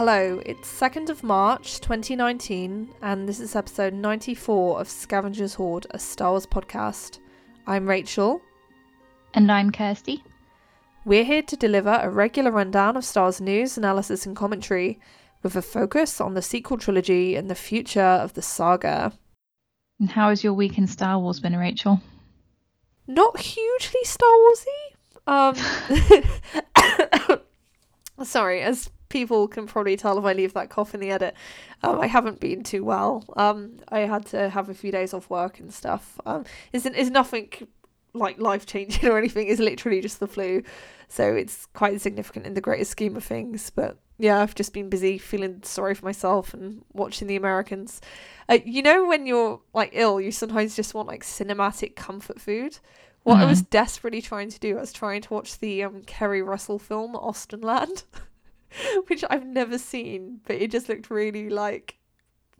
Hello, it's 2nd of March 2019, and this is episode 94 of Scavengers Hoard, a Star Wars podcast. I'm Rachel. And I'm Kirsty. We're here to deliver a regular rundown of Star Wars news, analysis, and commentary, with a focus on the sequel trilogy and the future of the saga. And how has your week in Star Wars been, Rachel? Not hugely Star Warsy. Um, sorry, as people can probably tell if I leave that cough in the edit, um, I haven't been too well. Um, I had to have a few days off work and stuff. Um, it's, it's nothing like life changing or anything. It's literally just the flu, so it's quite significant in the greater scheme of things. But yeah, I've just been busy feeling sorry for myself and watching the Americans. Uh, you know, when you're like ill, you sometimes just want like cinematic comfort food. What mm. I was desperately trying to do, I was trying to watch the um, Keri Russell film Austenland. which I've never seen, but it just looked really like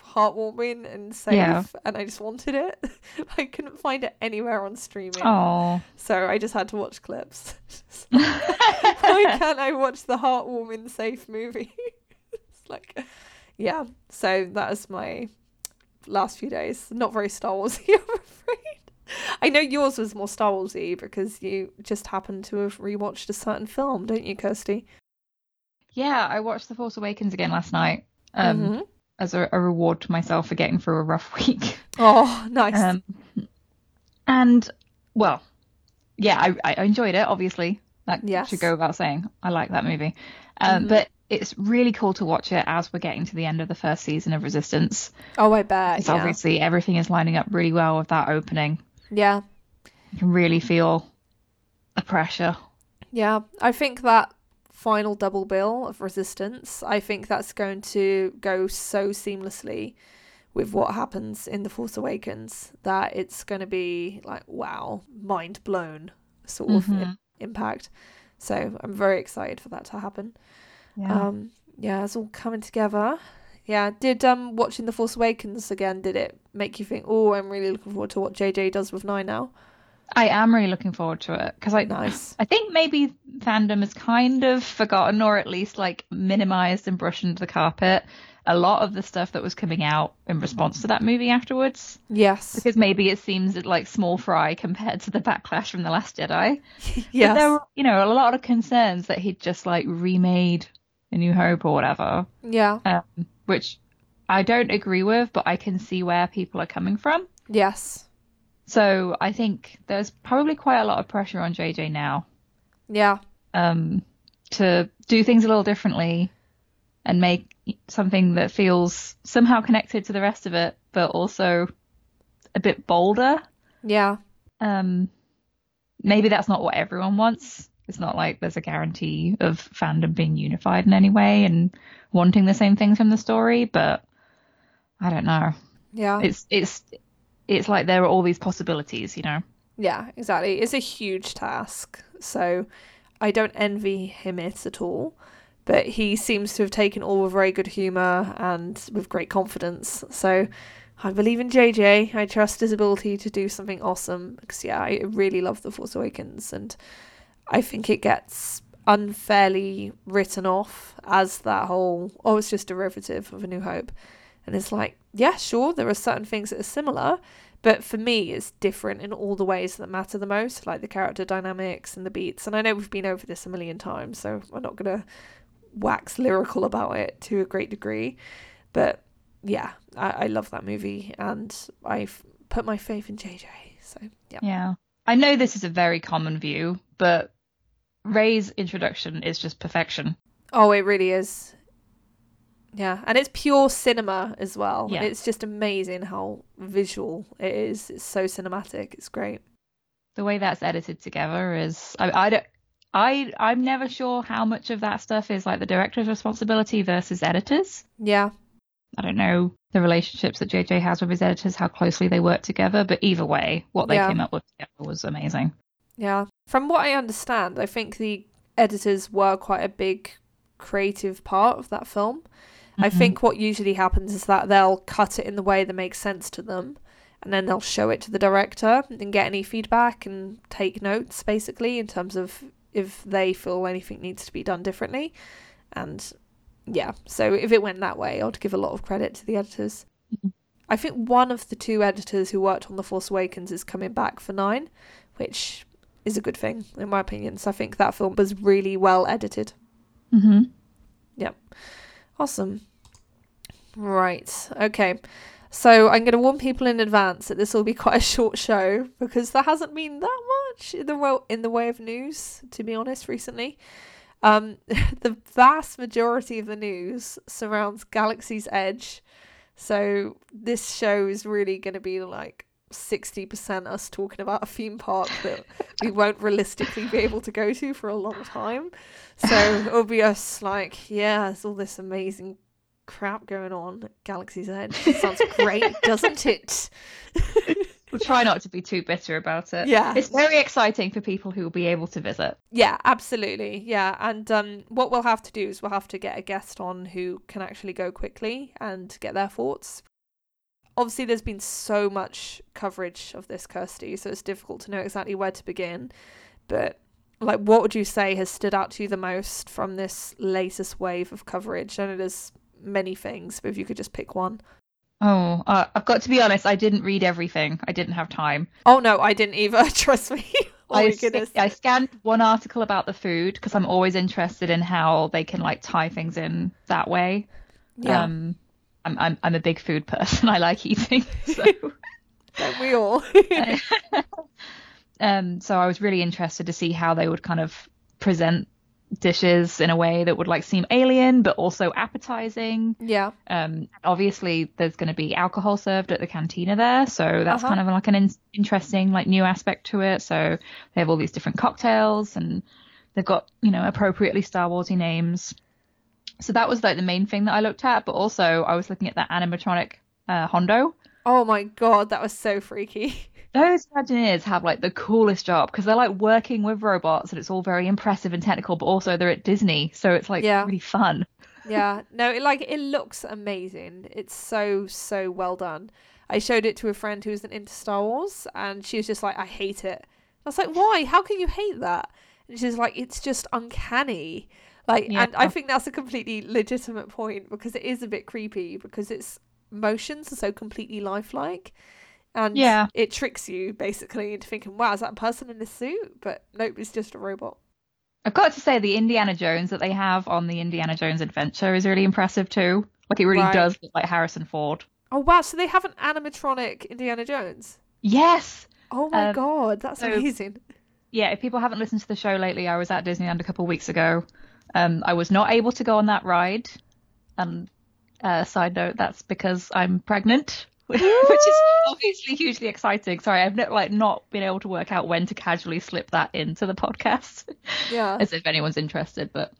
heartwarming and safe, yeah. and I just wanted it. I couldn't find it anywhere on streaming. Oh, so I just had to watch clips. Why can't I watch the heartwarming, safe movie? it's like, yeah. So that was my last few days. Not very Star Warsy, I'm afraid. I know yours was more Star Warsy because you just happened to have rewatched a certain film, don't you, Kirsty? Yeah, I watched The Force Awakens again last night um, mm-hmm. as a, a, reward to myself for getting through a rough week. Oh, nice. Um, and well, yeah, I, I enjoyed it. Obviously, that yes. should go without saying. I like that movie, um, mm-hmm. but it's really cool to watch it as we're getting to the end of the first season of Resistance. Oh, I bet. yeah. obviously everything is lining up really well with that opening. Yeah, you can really feel the pressure. Yeah, I think that final double bill of Resistance, I think that's going to go so seamlessly with what happens in The Force Awakens that it's going to be like, wow, mind blown sort mm-hmm. of impact. So I'm very excited for that to happen. Yeah. Um, yeah, it's all coming together. Yeah, did um watching The Force Awakens again, did it make you think, oh, I'm really looking forward to what JJ does with Nine now? I am really looking forward to it because I nice. I think maybe fandom has kind of forgotten or at least like minimized and brushed under the carpet a lot of the stuff that was coming out in response to that movie afterwards. Yes. Because maybe it seems like small fry compared to the backlash from The Last Jedi. yes. But there were, you know, a lot of concerns that he'd just like remade A New Hope or whatever. Yeah. Um, which I don't agree with, but I can see where people are coming from. Yes. So I think there's probably quite a lot of pressure on JJ now. Yeah. Um, to do things a little differently and make something that feels somehow connected to the rest of it, but also a bit bolder. Yeah. Um, maybe that's not what everyone wants. It's not like there's a guarantee of fandom being unified in any way and wanting the same things from the story, but I don't know. Yeah. It's it's it's like there are all these possibilities, you know? Yeah, exactly. It's a huge task. So I don't envy him it at all. But he seems to have taken all with very good humour and with great confidence. So I believe in JJ. I trust his ability to do something awesome. Because, yeah, I really love The Force Awakens. And I think it gets unfairly written off as that whole, oh, it's just derivative of A New Hope. And it's like, yeah, sure, there are certain things that are similar, but for me, it's different in all the ways that matter the most, like the character dynamics and the beats. And I know we've been over this a million times, so I'm not going to wax lyrical about it to a great degree. But yeah, I, I love that movie and I've put my faith in JJ. So yeah. Yeah. I know this is a very common view, but Rey's introduction is just perfection. Oh, it really is. Yeah, and it's pure cinema as well. Yeah. It's just amazing how visual it is. It's so cinematic. It's great. The way that's edited together is I, I don't I I'm never sure how much of that stuff is like the director's responsibility versus editors. Yeah. I don't know the relationships that JJ has with his editors, how closely they work together, but either way, what they yeah. came up with together was amazing. Yeah. From what I understand, I think the editors were quite a big creative part of that film. Mm-hmm. I think what usually happens is that they'll cut it in the way that makes sense to them and then they'll show it to the director and get any feedback and take notes basically in terms of if they feel anything needs to be done differently. And yeah, so if it went that way, I'd give a lot of credit to the editors. Mm-hmm. I think one of the two editors who worked on The Force Awakens is coming back for Nine, which is a good thing, in my opinion. So I think that film was really well edited. Mm-hmm. Yep. Awesome. Right. Okay. So I'm going to warn people in advance that this will be quite a short show because there hasn't been that much in the wo- in the way of news, to be honest, recently. Um, the vast majority of the news surrounds Galaxy's Edge, so this show is really going to be like 60% us talking about a theme park that we won't realistically be able to go to for a long time. So it'll be us like, yeah, there's all this amazing crap going on at Galaxy's Edge. sounds great, doesn't it? we'll try not to be too bitter about it. Yeah. It's very exciting for people who will be able to visit. Yeah, absolutely. Yeah. And um, what we'll have to do is we'll have to get a guest on who can actually go quickly and get their thoughts. Obviously, there's been so much coverage of this, Kirsty, so it's difficult to know exactly where to begin. But, like, what would you say has stood out to you the most from this latest wave of coverage? I know there's many things, but if you could just pick one. Oh, uh, I've got to be honest. I didn't read everything. I didn't have time. Oh no, I didn't either. Trust me. oh I. I scanned one article about the food because I'm always interested in how they can like tie things in that way. Yeah. Um, I'm I'm I'm a big food person. I like eating. So. We all? um. So I was really interested to see how they would kind of present dishes in a way that would like seem alien but also appetizing. Yeah. Um obviously there's going to be alcohol served at the cantina there, so that's uh-huh. kind of like an in- interesting like new aspect to it. So they have all these different cocktails and they've got, you know, appropriately Star Warsy names. So that was like the main thing that I looked at, but also I was looking at that animatronic uh, Hondo. Oh my god, that was so freaky. those Imagineers have like the coolest job because they're like working with robots and it's all very impressive and technical, but also they're at Disney, so it's like yeah. really fun. yeah, no, it like it looks amazing. It's so so well done. I showed it to a friend who isn't into Star Wars, and she was just like, "I hate it." I was like, "Why? How can you hate that?" And she's like, "It's just uncanny." Like, yeah. and I think that's a completely legitimate point because it is a bit creepy because its motions are so completely lifelike and yeah. it tricks you basically into thinking, "Wow, is that a person in a suit?" But nope, it's just a robot. I've got to say, the Indiana Jones that they have on the Indiana Jones Adventure is really impressive too. Like it really right. does look like Harrison Ford. Oh wow! So they have an animatronic Indiana Jones. Yes. Oh my um, god, that's so, amazing. Yeah, if people haven't listened to the show lately, I was at Disneyland a couple of weeks ago. Um, I was not able to go on that ride. And uh, side note, that's because I'm pregnant. which is obviously hugely exciting. Sorry, I've not, like not been able to work out when to casually slip that into the podcast. Yeah. As if anyone's interested, but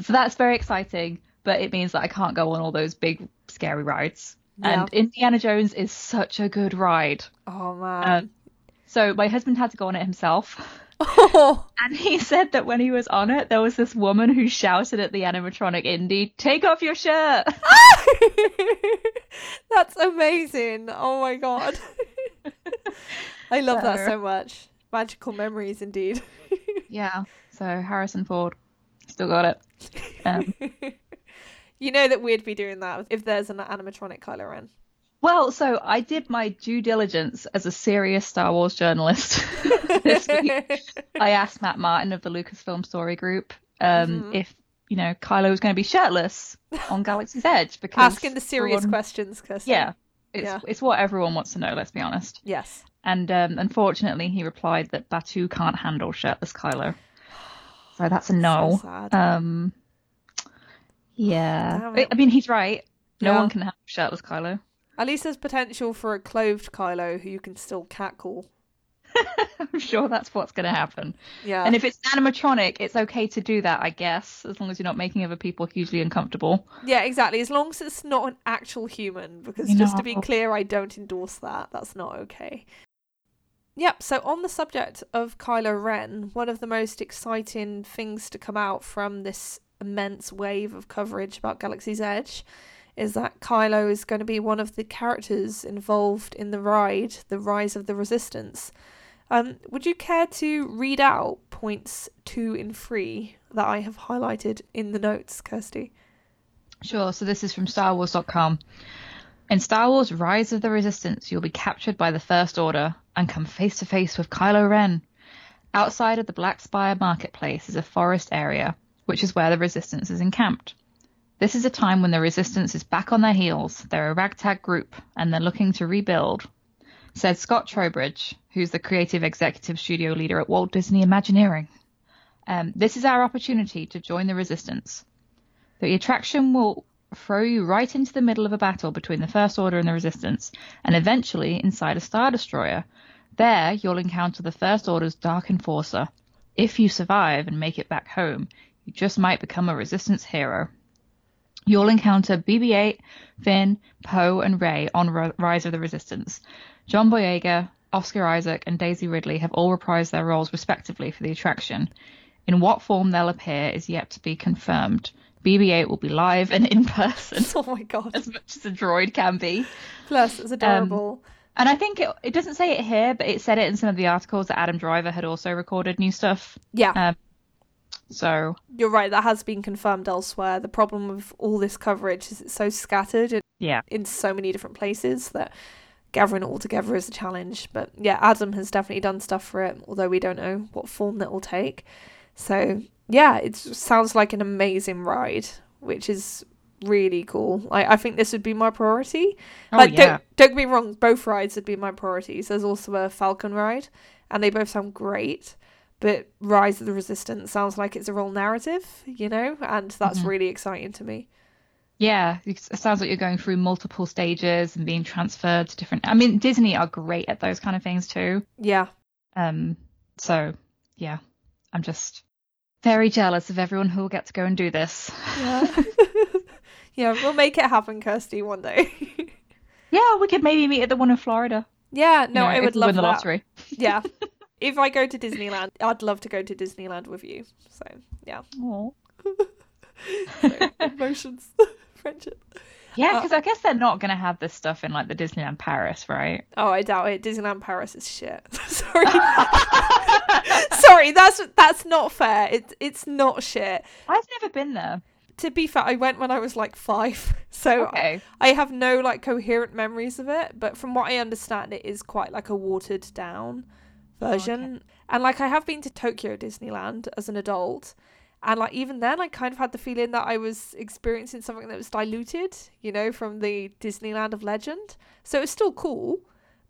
so that's very exciting. But it means that I can't go on all those big scary rides. Yeah. And Indiana Jones is such a good ride. Oh man. Um, so my husband had to go on it himself. Oh. And he said that when he was on it, there was this woman who shouted at the animatronic Indy, "Take off your shirt!" That's amazing! Oh my god, I love so, that so much. Magical memories, indeed. yeah. So Harrison Ford, still got it. Um, you know that we'd be doing that if there's an animatronic Kylo Ren. Well, so I did my due diligence as a serious Star Wars journalist this week. I asked Matt Martin of the Lucasfilm Story Group um, mm-hmm. if you know Kylo was going to be shirtless on Galaxy's Edge because asking the serious everyone... questions, Kirsty. Yeah, it's yeah. it's what everyone wants to know. Let's be honest. Yes. And um, unfortunately, he replied that Batuu can't handle shirtless Kylo. So that's a no. So um, yeah, I mean he's right. No yeah. one can handle shirtless Kylo. At least there's potential for a clothed Kylo who you can still cackle. I'm sure that's what's going to happen. Yeah. And if it's animatronic, it's okay to do that, I guess, as long as you're not making other people hugely uncomfortable. Yeah, exactly. As long as it's not an actual human, because no. just to be clear, I don't endorse that. That's not okay. Yep, so on the subject of Kylo Ren, one of the most exciting things to come out from this immense wave of coverage about Galaxy's Edge is that Kylo is going to be one of the characters involved in the ride, The Rise of the Resistance. Um, would you care to read out points two and three that I have highlighted in the notes, Kirsty? Sure. So this is from StarWars.com. In Star Wars Rise of the Resistance, you'll be captured by the First Order and come face to face with Kylo Ren. Outside of the Black Spire marketplace is a forest area, which is where the Resistance is encamped. This is a time when the Resistance is back on their heels. They're a ragtag group and they're looking to rebuild, said Scott Trowbridge, who's the creative executive studio leader at Walt Disney Imagineering. Um, this is our opportunity to join the Resistance. The attraction will throw you right into the middle of a battle between the First Order and the Resistance, and eventually inside a Star Destroyer. There, you'll encounter the First Order's Dark Enforcer. If you survive and make it back home, you just might become a Resistance hero. You'll encounter BB 8, Finn, Poe, and Rey on Rise of the Resistance. John Boyega, Oscar Isaac, and Daisy Ridley have all reprised their roles respectively for the attraction. In what form they'll appear is yet to be confirmed. BB-8 will be live and in person. oh my god! As much as a droid can be. Plus, it's adorable. Um, and I think it, it doesn't say it here, but it said it in some of the articles that Adam Driver had also recorded new stuff. Yeah. Um, so you're right. That has been confirmed elsewhere. The problem with all this coverage is it's so scattered. In, yeah. In so many different places that gathering it all together is a challenge. But yeah, Adam has definitely done stuff for it, although we don't know what form that will take. So yeah, it sounds like an amazing ride, which is really cool. I, I think this would be my priority. Oh, like, yeah. don't, don't get me wrong, both rides would be my priorities. There's also a Falcon ride, and they both sound great. But Rise of the Resistance sounds like it's a real narrative, you know, and that's mm-hmm. really exciting to me. Yeah, it sounds like you're going through multiple stages and being transferred to different. I mean, Disney are great at those kind of things too. Yeah. Um. So, yeah, I'm just very jealous of everyone who will get to go and do this. Yeah. yeah, we'll make it happen, Kirsty, one day. yeah, we could maybe meet at the one in Florida. Yeah, no, you know, I would love win the that. lottery. yeah. If I go to Disneyland, I'd love to go to Disneyland with you. So, yeah. so, emotions, friendship. Yeah, because uh, I guess they're not going to have this stuff in like the Disneyland Paris, right? Oh, I doubt it. Disneyland Paris is shit. Sorry. Sorry, that's that's not fair. It's it's not shit. I've never been there. To be fair, I went when I was like five, so okay. I, I have no like coherent memories of it. But from what I understand, it is quite like a watered down version. Okay. And like I have been to Tokyo Disneyland as an adult, and like even then, I kind of had the feeling that I was experiencing something that was diluted, you know, from the Disneyland of Legend. So it was still cool,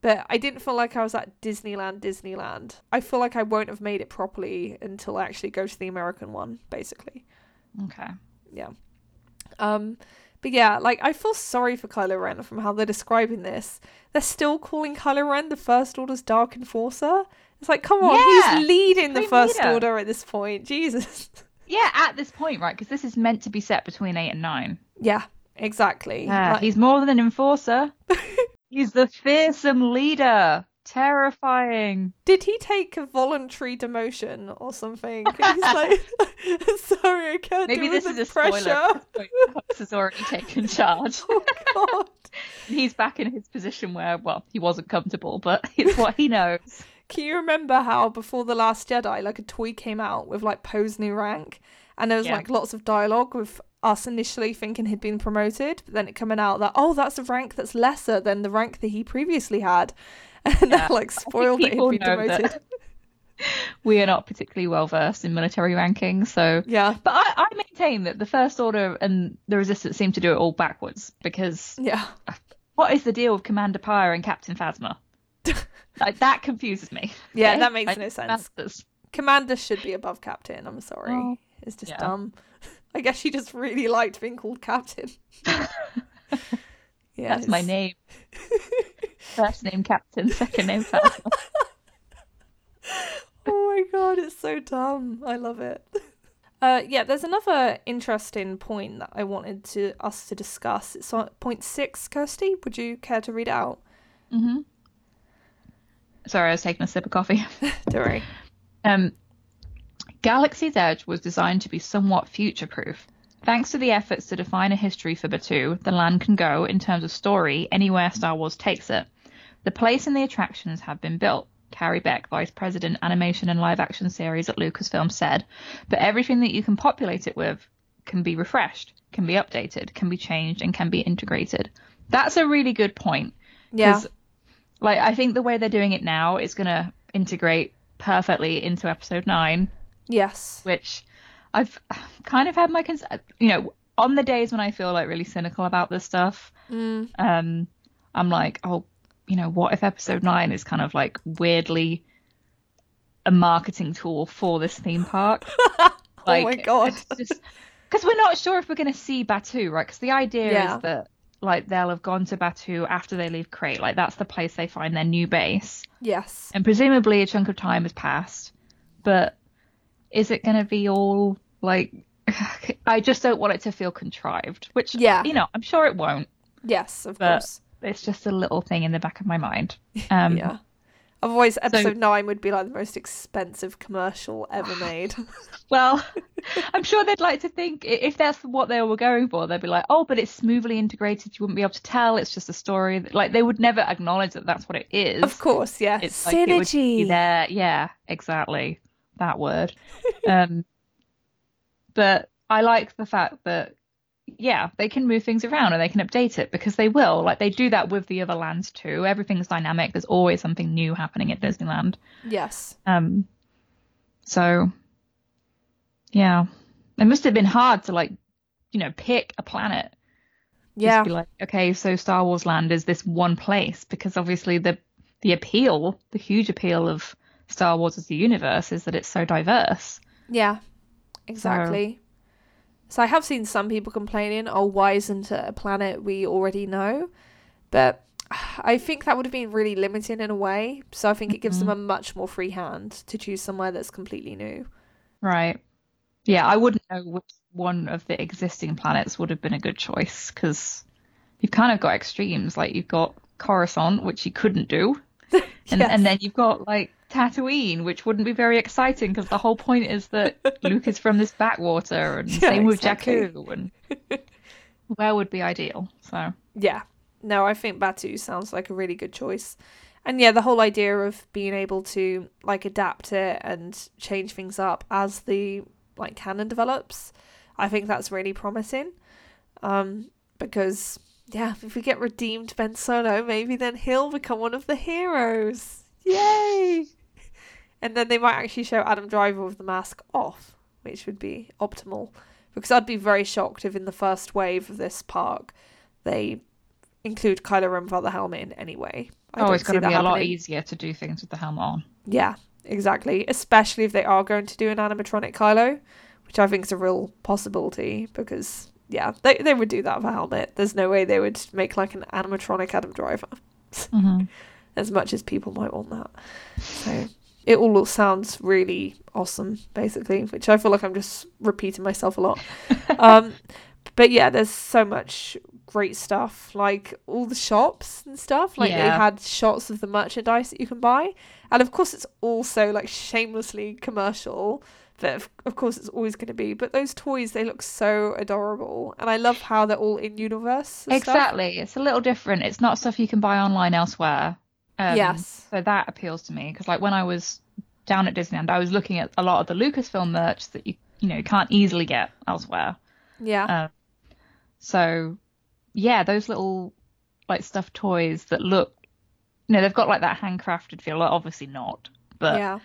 but I didn't feel like I was at Disneyland, Disneyland. I feel like I won't have made it properly until I actually go to the American one, basically. Okay. Yeah. Um, but yeah, like I feel sorry for Kylo Ren from how they're describing this. They're still calling Kylo Ren the First Order's Dark Enforcer. It's like, come on, yeah, he's leading the First leader. Order at this point. Jesus. Yeah, at this point, right? Because this is meant to be set between eight and nine. Yeah, exactly. like... He's more than an enforcer. he's the fearsome leader. Terrifying. Did he take a voluntary demotion or something? He's like, sorry, I can't Maybe this is a pressure. spoiler. Has already taken charge. oh God. he's back in his position where, well, he wasn't comfortable, but it's what he knows. Can you remember how before the Last Jedi, like a toy came out with like Poe's new rank, and there was yeah. like lots of dialogue with us initially thinking he'd been promoted, but then it coming out that oh, that's a rank that's lesser than the rank that he previously had, and yeah. that like spoiled that he'd been demoted. we are not particularly well versed in military rankings, so yeah. But I, I maintain that the First Order and the Resistance seem to do it all backwards because yeah. What is the deal with Commander Pyre and Captain Phasma? Like, that confuses me. Yeah, okay? that makes no sense. Commanders. Commander should be above captain. I'm sorry. Oh, it's just yeah. dumb. I guess she just really liked being called captain. yeah, that's my name. First name Captain, second name Phasma. oh my god, it's so dumb. I love it. Uh, yeah, there's another interesting point that I wanted to us to discuss. It's on point six, Kirsty. Would you care to read out? Mm-hmm. Sorry, I was taking a sip of coffee. Don't worry. Um, Galaxy's Edge was designed to be somewhat future proof. Thanks to the efforts to define a history for Batuu, the land can go, in terms of story, anywhere Star Wars takes it. The place and the attractions have been built, Carrie Beck, Vice President, Animation and Live Action Series at Lucasfilm, said, but everything that you can populate it with can be refreshed, can be updated, can be changed, and can be integrated. That's a really good point. Yeah. Like I think the way they're doing it now is going to integrate perfectly into episode nine. Yes. Which I've kind of had my cons- you know on the days when I feel like really cynical about this stuff. Mm. Um, I'm like, oh, you know, what if episode nine is kind of like weirdly a marketing tool for this theme park? like, oh my god! Because we're not sure if we're going to see Batuu, right? Because the idea yeah. is that like they'll have gone to Batuu after they leave Crait. Like that's the place they find their new base. Yes. And presumably a chunk of time has passed, but is it going to be all like? I just don't want it to feel contrived. Which yeah, you know, I'm sure it won't. Yes, of course. It's just a little thing in the back of my mind. Um, yeah. Otherwise, episode so, nine would be like the most expensive commercial ever made. well, I'm sure they'd like to think if that's what they were going for, they'd be like, "Oh, but it's smoothly integrated. You wouldn't be able to tell. It's just a story." Like they would never acknowledge that that's what it is. Of course, yeah. It's Synergy. Like it there. Yeah, exactly. That word. um, but I like the fact that yeah, they can move things around and they can update it because they will. Like they do that with the other lands too. Everything's dynamic. There's always something new happening at Disneyland. Yes. Um. So. Yeah, it must have been hard to like, you know, pick a planet. Yeah. Just be like, okay, so Star Wars Land is this one place because obviously the the appeal, the huge appeal of Star Wars as a universe is that it's so diverse. Yeah. Exactly. So, so I have seen some people complaining, oh, why isn't it a planet we already know? But I think that would have been really limiting in a way. So I think it gives mm-hmm. them a much more free hand to choose somewhere that's completely new. Right. Yeah, I wouldn't know which one of the existing planets would have been a good choice because you've kind of got extremes. Like you've got Coruscant, which you couldn't do, and yes. and then you've got like Tatooine, which wouldn't be very exciting because the whole point is that Luke is from this backwater, and yeah, same with exactly. Jakku, and where would be ideal? So yeah, no, I think Batuu sounds like a really good choice, and yeah, the whole idea of being able to like adapt it and change things up as the like canon develops, I think that's really promising, um, because yeah, if we get redeemed Ben Solo, maybe then he'll become one of the heroes. Yay! And then they might actually show Adam Driver with the mask off, which would be optimal. Because I'd be very shocked if in the first wave of this park they include Kylo Ren without the helmet in anyway. I oh, it's going to be happening. a lot easier to do things with the helmet on. Yeah, exactly. Especially if they are going to do an animatronic Kylo, which I think is a real possibility because yeah, they they would do that with a helmet. There's no way they would make like an animatronic Adam Driver. Mm-hmm. as much as people might want that. So it all sounds really awesome, basically, which I feel like I'm just repeating myself a lot. um, but yeah, there's so much great stuff, like all the shops and stuff. Like yeah. they had shots of the merchandise that you can buy, and of course it's also like shamelessly commercial. But of course it's always going to be. But those toys, they look so adorable, and I love how they're all in universe. Exactly, stuff. it's a little different. It's not stuff you can buy online elsewhere. Um, yes. So that appeals to me because, like, when I was down at Disneyland, I was looking at a lot of the Lucasfilm merch that you you know can't easily get elsewhere. Yeah. Um, so, yeah, those little like stuffed toys that look, you know, they've got like that handcrafted feel. Like, obviously not, but yeah.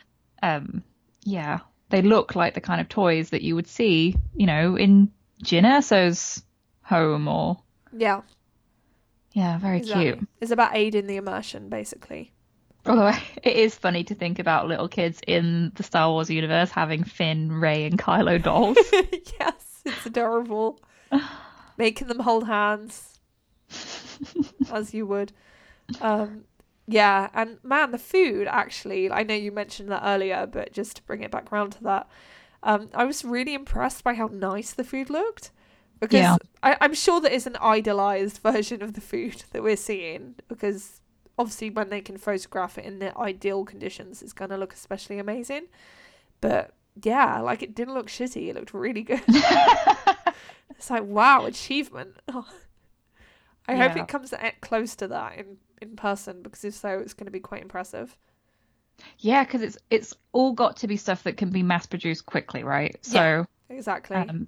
Um, yeah, they look like the kind of toys that you would see, you know, in Jyn Erso's home or yeah yeah, very exactly. cute. It's about aiding the immersion, basically. Although it is funny to think about little kids in the Star Wars universe having Finn, Rey, and Kylo dolls. yes, it's adorable. Making them hold hands, as you would. Um, yeah, and man, the food actually. I know you mentioned that earlier, but just to bring it back around to that, um, I was really impressed by how nice the food looked because yeah. I, I'm sure that is an idealized version of the food that we're seeing because obviously when they can photograph it in the ideal conditions it's going to look especially amazing but yeah like it didn't look shitty it looked really good it's like wow achievement oh. i yeah. hope it comes close to that in in person because if so it's going to be quite impressive yeah because it's it's all got to be stuff that can be mass produced quickly right so yeah, exactly um,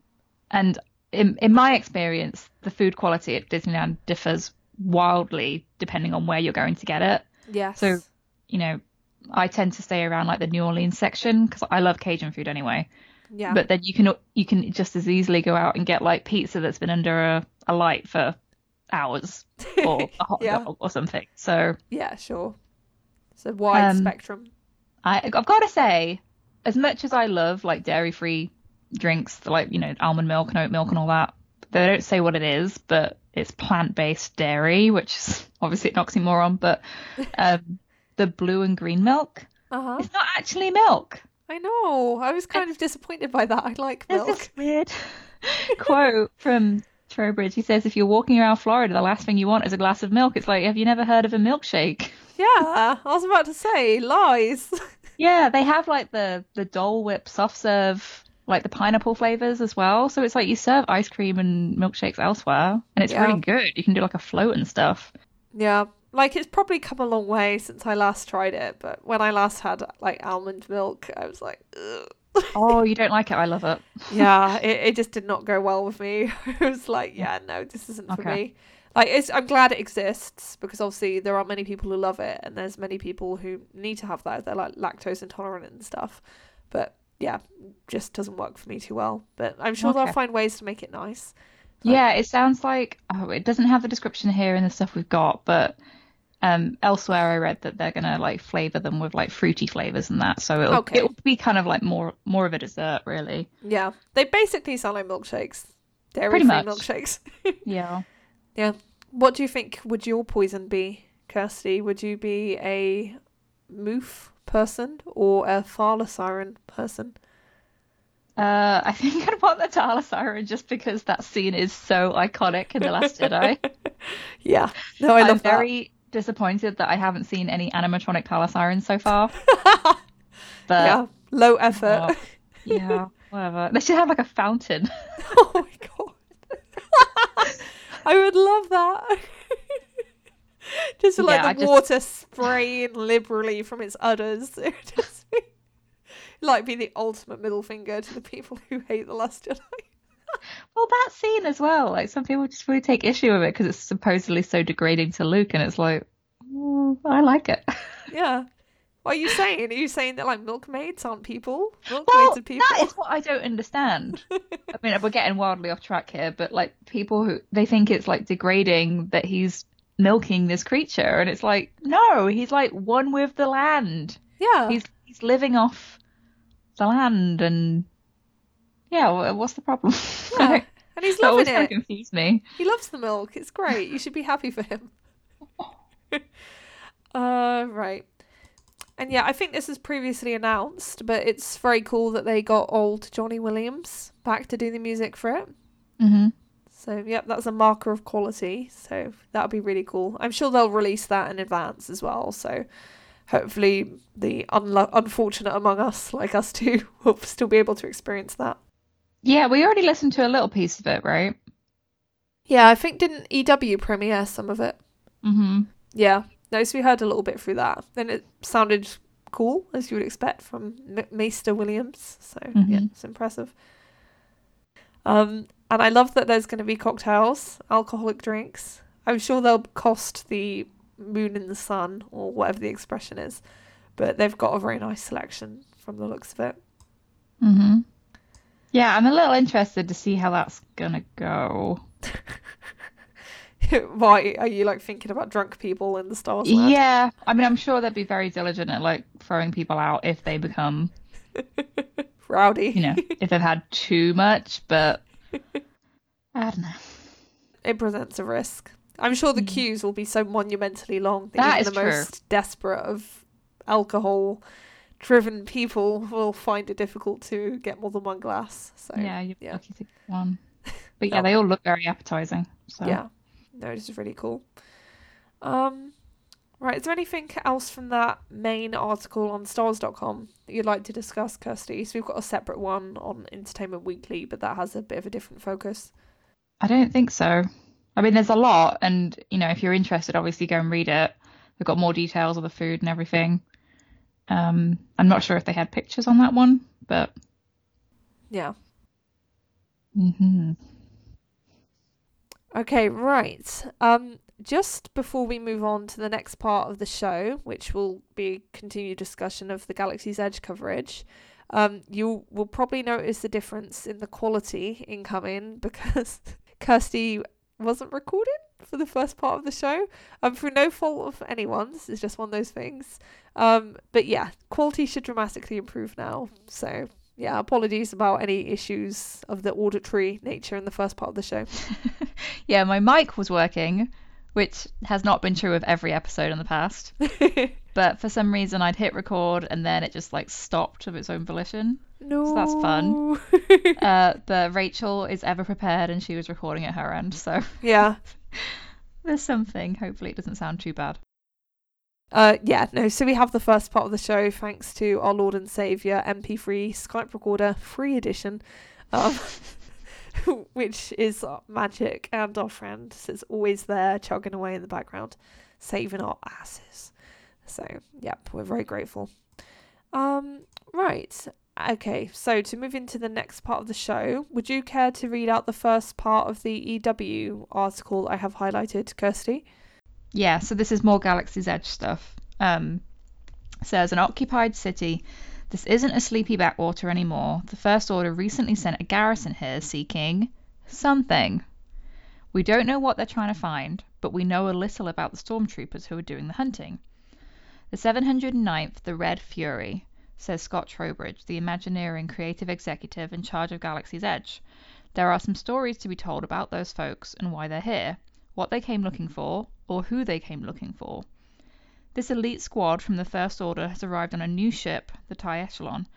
And in in my experience, the food quality at Disneyland differs wildly depending on where you're going to get it. Yes. So, you know, I tend to stay around like the New Orleans section because I love Cajun food anyway. Yeah. But then you can you can just as easily go out and get like pizza that's been under a, a light for hours or a hot Yeah. dog or something. So yeah, sure. It's a wide Um, spectrum. I I've got to say, as much as I love like dairy free drinks, like you know almond milk and oat milk and all that, they don't say what it is, but it's plant based dairy, which is obviously an oxymoron. But um, the blue and green milk, Uh huh. it's not actually milk. I know. I was kind of disappointed by that. I like There's milk. this weird quote from Trowbridge. He says, "If you're walking around Florida, the last thing you want is a glass of milk." It's like, have you never heard of a milkshake? Yeah, I was about to say lies. Yeah, they have like the the Dole Whip soft serve, like the pineapple flavors as well. So it's like you serve ice cream and milkshakes elsewhere, and it's Yeah. really good. You can do like a float and stuff. yeah, like it's probably come a long way since I last tried it, but when I last had like almond milk, I was like. Oh, you don't like it? I love it. yeah, it, it just did not go well with me. I was like, yeah, no, this isn't for Okay. me. Like, it's, I'm glad it exists because obviously there are many people who love it, and there's many people who need to have that. They're like lactose intolerant and stuff. But yeah, just doesn't work for me too well. But I'm sure they'll find ways to make it nice. Like- Yeah, it sounds like oh, it doesn't have the description here in the stuff we've got, but um, elsewhere I read that they're gonna like flavor them with like fruity flavors and that, so it'll Okay. it'll be kind of like more more of a dessert, really. Yeah, they basically sound like milkshakes, dairy Pretty free much. milkshakes. Yeah. Yeah. What do you think would your poison be, Kirsty? Would you be a moof person or a Thala siren person? Uh, I think I'd want the Thala Siren just because that scene is so iconic in The Last Jedi. Yeah, no, I I'm love very disappointed that I haven't seen any animatronic Thala Sirens so far. But yeah, low effort. yeah, whatever. They should have like a fountain. oh my god, I would love that. just for, like Yeah, I the just- water spraying liberally from its udders. It would just be, like be the ultimate middle finger to the people who hate the Last Jedi. Well, that scene as well. Like some people just really take issue with it because it's supposedly so degrading to Luke, and it's like, mm, I like it. Yeah. What are you saying? Are you saying that like milkmaids aren't people? Milkmaids Well, are people. that is what I don't understand. I mean, we're getting wildly off track here, but like people who they think it's like degrading that he's milking this creature, and it's like, no, he's like one with the land. yeah. He's he's living off the land, and yeah, what's the problem? yeah. And he's loving kind it. of confused me. He loves the milk. It's great. You should be happy for him. uh, right. And yeah, I think this is previously announced, but it's very cool that they got old Johnny Williams back to do the music for it. hmm So, yep, that's a marker of quality. So, that'll be really cool. I'm sure they'll release that in advance as well. So, hopefully, the unlo- unfortunate among us, like us two, will still be able to experience that. Yeah, we already listened to a little piece of it, right? Yeah, I think didn't EW premiere some of it? hmm Yeah, no, so we heard a little bit through that. Then it sounded cool, as you would expect from M- Maester Williams. So yeah, Mhm. it's impressive. Um, and I love that there's going to be cocktails, alcoholic drinks. I'm sure they'll cost the moon in the sun or whatever the expression is, but they've got a very nice selection from the looks of it. hmm Yeah, I'm a little interested to see how that's gonna go. Why are you like thinking about drunk people in the Star Wars land? Yeah, I mean, I'm sure they'd be very diligent at like throwing people out if they become, Rowdy. you know, if they've had too much. But I don't know. it presents a risk. I'm sure the queues will be so monumentally long that. That even the true. most desperate of alcohol driven people will find it difficult to get more than one glass. So yeah, you're yeah. lucky to get one. But yeah, No. they all look very appetizing. So yeah. No, this is really cool. Um right, is there anything else from that main article on stars.com that you'd like to discuss, Kirsty? So we've got a separate one on Entertainment Weekly, but that has a bit of a different focus. I don't think so. I mean, there's a lot, and you know, if you're interested, obviously go and read it. They've got more details of the food and everything. Um, I'm not sure if they had pictures on that one, but Yeah. Mm-hmm. Okay, right. Um, just before we move on to the next part of the show, which will be continued discussion of the Galaxy's Edge coverage, um, you will probably notice the difference in the quality incoming because Kirsty wasn't recording for the first part of the show. Um, through no fault of anyone's, it's just one of those things. Um, but yeah, quality should dramatically improve now. So yeah, apologies about any issues of the auditory nature in the first part of the show. yeah, my mic was working, which has not been true of every episode in the past. but for some reason, I'd hit record and then it just like stopped of its own volition. No. So that's fun. uh, but Rachel is ever prepared and she was recording at her end. So yeah, there's something. Hopefully, it doesn't sound too bad. Uh, yeah, no, so we have the first part of the show thanks to our Lord and Saviour MP3 Skype recorder free edition, um, which is magic and our friend is always there chugging away in the background, saving our asses. So, yep, we're very grateful. Um, right, okay, so to move into the next part of the show, would you care to read out the first part of the EW article I have highlighted, Kirsty? Yeah, so this is more Galaxy's Edge stuff. Um, says an occupied city. This isn't a sleepy backwater anymore. The First Order recently sent a garrison here seeking something. We don't know what they're trying to find, but we know a little about the stormtroopers who are doing the hunting. The 709th, the Red Fury, says Scott Trowbridge, the Imagineering creative executive in charge of Galaxy's Edge. There are some stories to be told about those folks and why they're here, what they came looking for, or who they came looking for. This elite squad from the First Order has arrived on a new ship, the TIE Echelon,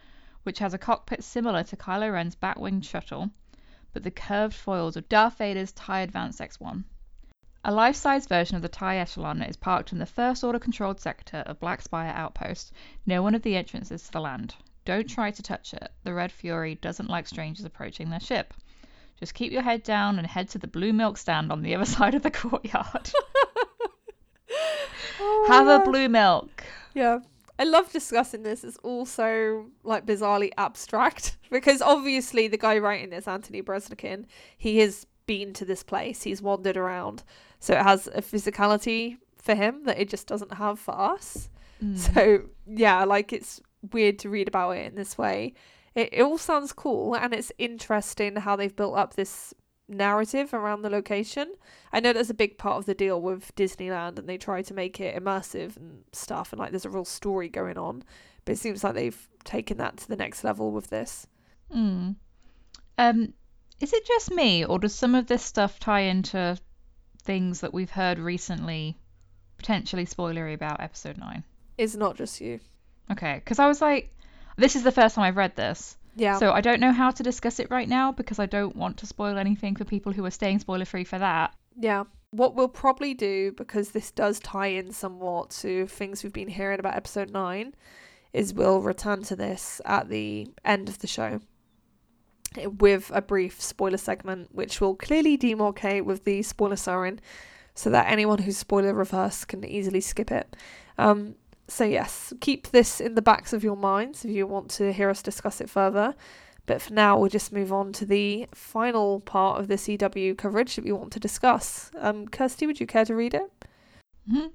which has a cockpit similar to Kylo Ren's Batwing shuttle, but the curved foils of Darth Vader's TIE Advance X1. A life-size version of the TIE Echelon is parked in the First Order controlled sector of Black Spire Outpost, near one of the entrances to the land. Don't try to touch it. The Red Fury doesn't like strangers approaching their ship. Just keep your head down and head to the blue milk stand on the other side of the courtyard. oh, Have yeah. a blue milk. Yeah. I love discussing this. It's also like bizarrely abstract because obviously the guy writing this, Anthony Breznican, he has been to this place. He's wandered around, so it has a physicality for him that it just doesn't have for us. Mm. So yeah, like it's weird to read about it in this way. It, it all sounds cool and it's interesting how they've built up this narrative around the location. I know that's a big part of the deal with Disneyland and they try to make it immersive and stuff and like there's a real story going on. But it seems like they've taken that to the next level with this. Mm. Um is it just me or does some of this stuff tie into things that we've heard recently potentially spoilery about episode 9? It's not just you. Okay, cuz I was like this is the first time I've read this. Yeah. So I don't know how to discuss it right now because I don't want to spoil anything for people who are staying spoiler free for that. Yeah. What we'll probably do, because this does tie in somewhat to things we've been hearing about episode 9, is we'll return to this at the end of the show with a brief spoiler segment, which will clearly demarcate with the spoiler siren so that anyone who's spoiler reverse can easily skip it. Um, so, yes, keep this in the backs of your minds if you want to hear us discuss it further. But for now, we'll just move on to the final part of the EW coverage that we want to discuss. Um, Kirsty, would you care to read it? Mm-hmm.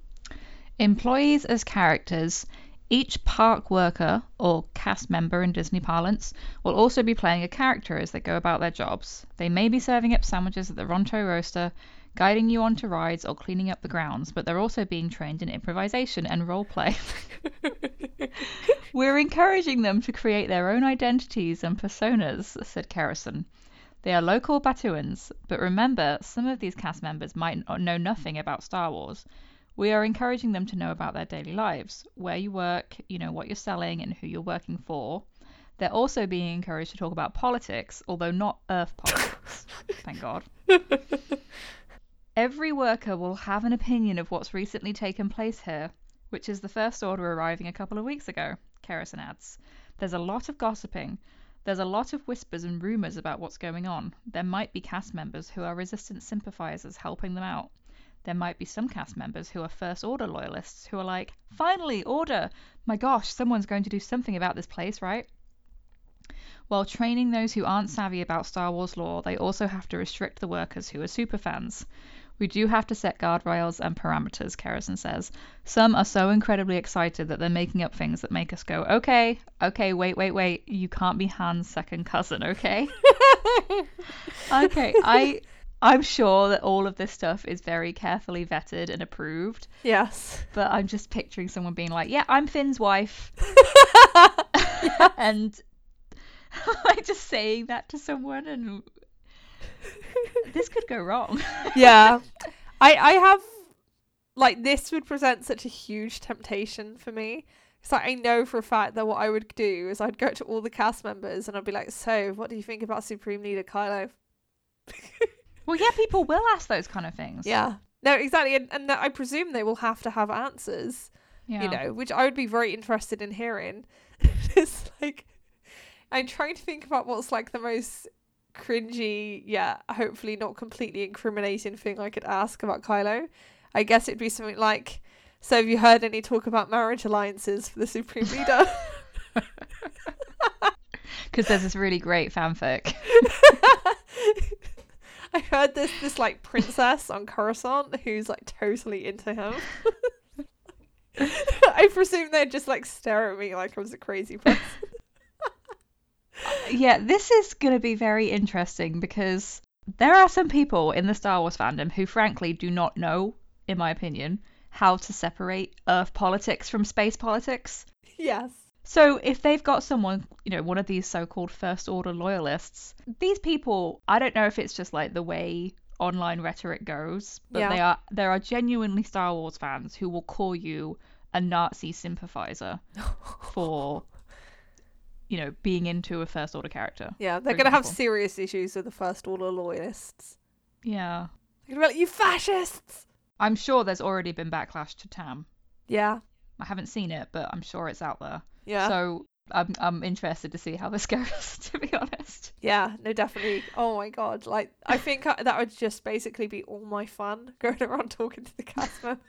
Employees as characters. Each park worker, or cast member in Disney parlance, will also be playing a character as they go about their jobs. They may be serving up sandwiches at the Ronto Roaster, guiding you onto rides or cleaning up the grounds, but they're also being trained in improvisation and role play. We're encouraging them to create their own identities and personas, said Kerrison. They are local Batuans, but remember, some of these cast members might know nothing about Star Wars. We are encouraging them to know about their daily lives, where you work, you know, what you're selling, and who you're working for. They're also being encouraged to talk about politics, although not Earth politics. Thank God. Every worker will have an opinion of what's recently taken place here, which is the First Order arriving a couple of weeks ago, Kerrison adds. There's a lot of gossiping. There's a lot of whispers and rumours about what's going on. There might be cast members who are resistance sympathisers helping them out. There might be some cast members who are First Order loyalists who are like, finally, order! My gosh, someone's going to do something about this place, right? While training those who aren't savvy about Star Wars lore, they also have to restrict the workers who are superfans. We do have to set guardrails and parameters, Kerrison says. Some are so incredibly excited that they're making up things that make us go, okay, okay, wait, wait, wait, you can't be Han's second cousin, okay? okay, I I'm sure that all of this stuff is very carefully vetted and approved. Yes. But I'm just picturing someone being like, "Yeah, I'm Finn's wife," and like just saying that to someone, and this could go wrong. yeah, I I have like this would present such a huge temptation for me. So I know for a fact that what I would do is I'd go to all the cast members and I'd be like, "So, what do you think about Supreme Leader Kylo?" Well, yeah, people will ask those kind of things. Yeah. No, exactly. And, and I presume they will have to have answers, yeah. you know, which I would be very interested in hearing. it's like, I'm trying to think about what's like the most cringy, yeah, hopefully not completely incriminating thing I could ask about Kylo. I guess it'd be something like, so have you heard any talk about marriage alliances for the Supreme Leader? Because there's this really great fanfic. I heard this this like princess on Coruscant who's like totally into him. I presume they'd just like stare at me like I was a crazy person. Yeah, this is going to be very interesting because there are some people in the Star Wars fandom who, frankly, do not know, in my opinion, how to separate Earth politics from space politics. Yes. So if they've got someone, you know, one of these so-called first order loyalists, these people, I don't know if it's just like the way online rhetoric goes, but yeah. they are there are genuinely Star Wars fans who will call you a Nazi sympathizer for you know, being into a first order character. Yeah, they're going to have serious issues with the first order loyalists. Yeah. They're going to be like, you fascists! I'm sure there's already been backlash to Tam. Yeah. I haven't seen it, but I'm sure it's out there. Yeah. So I'm I'm interested to see how this goes. To be honest. Yeah. No, definitely. Oh my god! Like I think I, that would just basically be all my fun going around talking to the cast members.